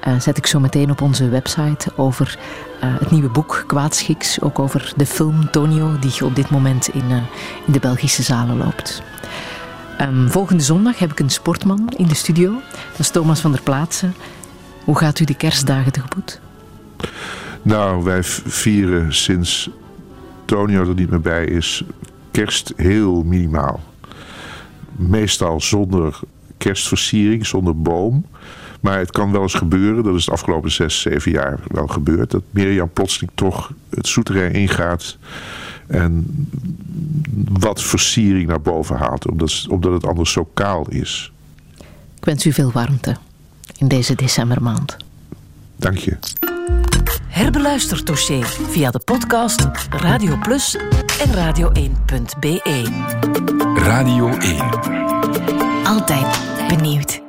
uh, zet ik zo meteen op onze website over uh, het nieuwe boek Kwaadschiks. Ook over de film Tonio, die op dit moment in, in de Belgische zalen loopt. Um, volgende zondag heb ik een sportman in de studio. Dat is Thomas van der Plaatsen. Hoe gaat u de kerstdagen tegemoet? Nou, wij vieren sinds Tonio er niet meer bij is, kerst heel minimaal. Meestal zonder kerstversiering, zonder boom. Maar het kan wel eens gebeuren, dat is de afgelopen zes, zeven jaar wel gebeurd, dat Mirjam plotseling toch het souterrain ingaat en wat versiering naar boven haalt, omdat, omdat het anders zo kaal is. Ik wens u veel warmte in deze decembermaand. Dank je. Herbeluister Touché via de podcast Radio Plus en radio1.be. Radio 1. Altijd benieuwd.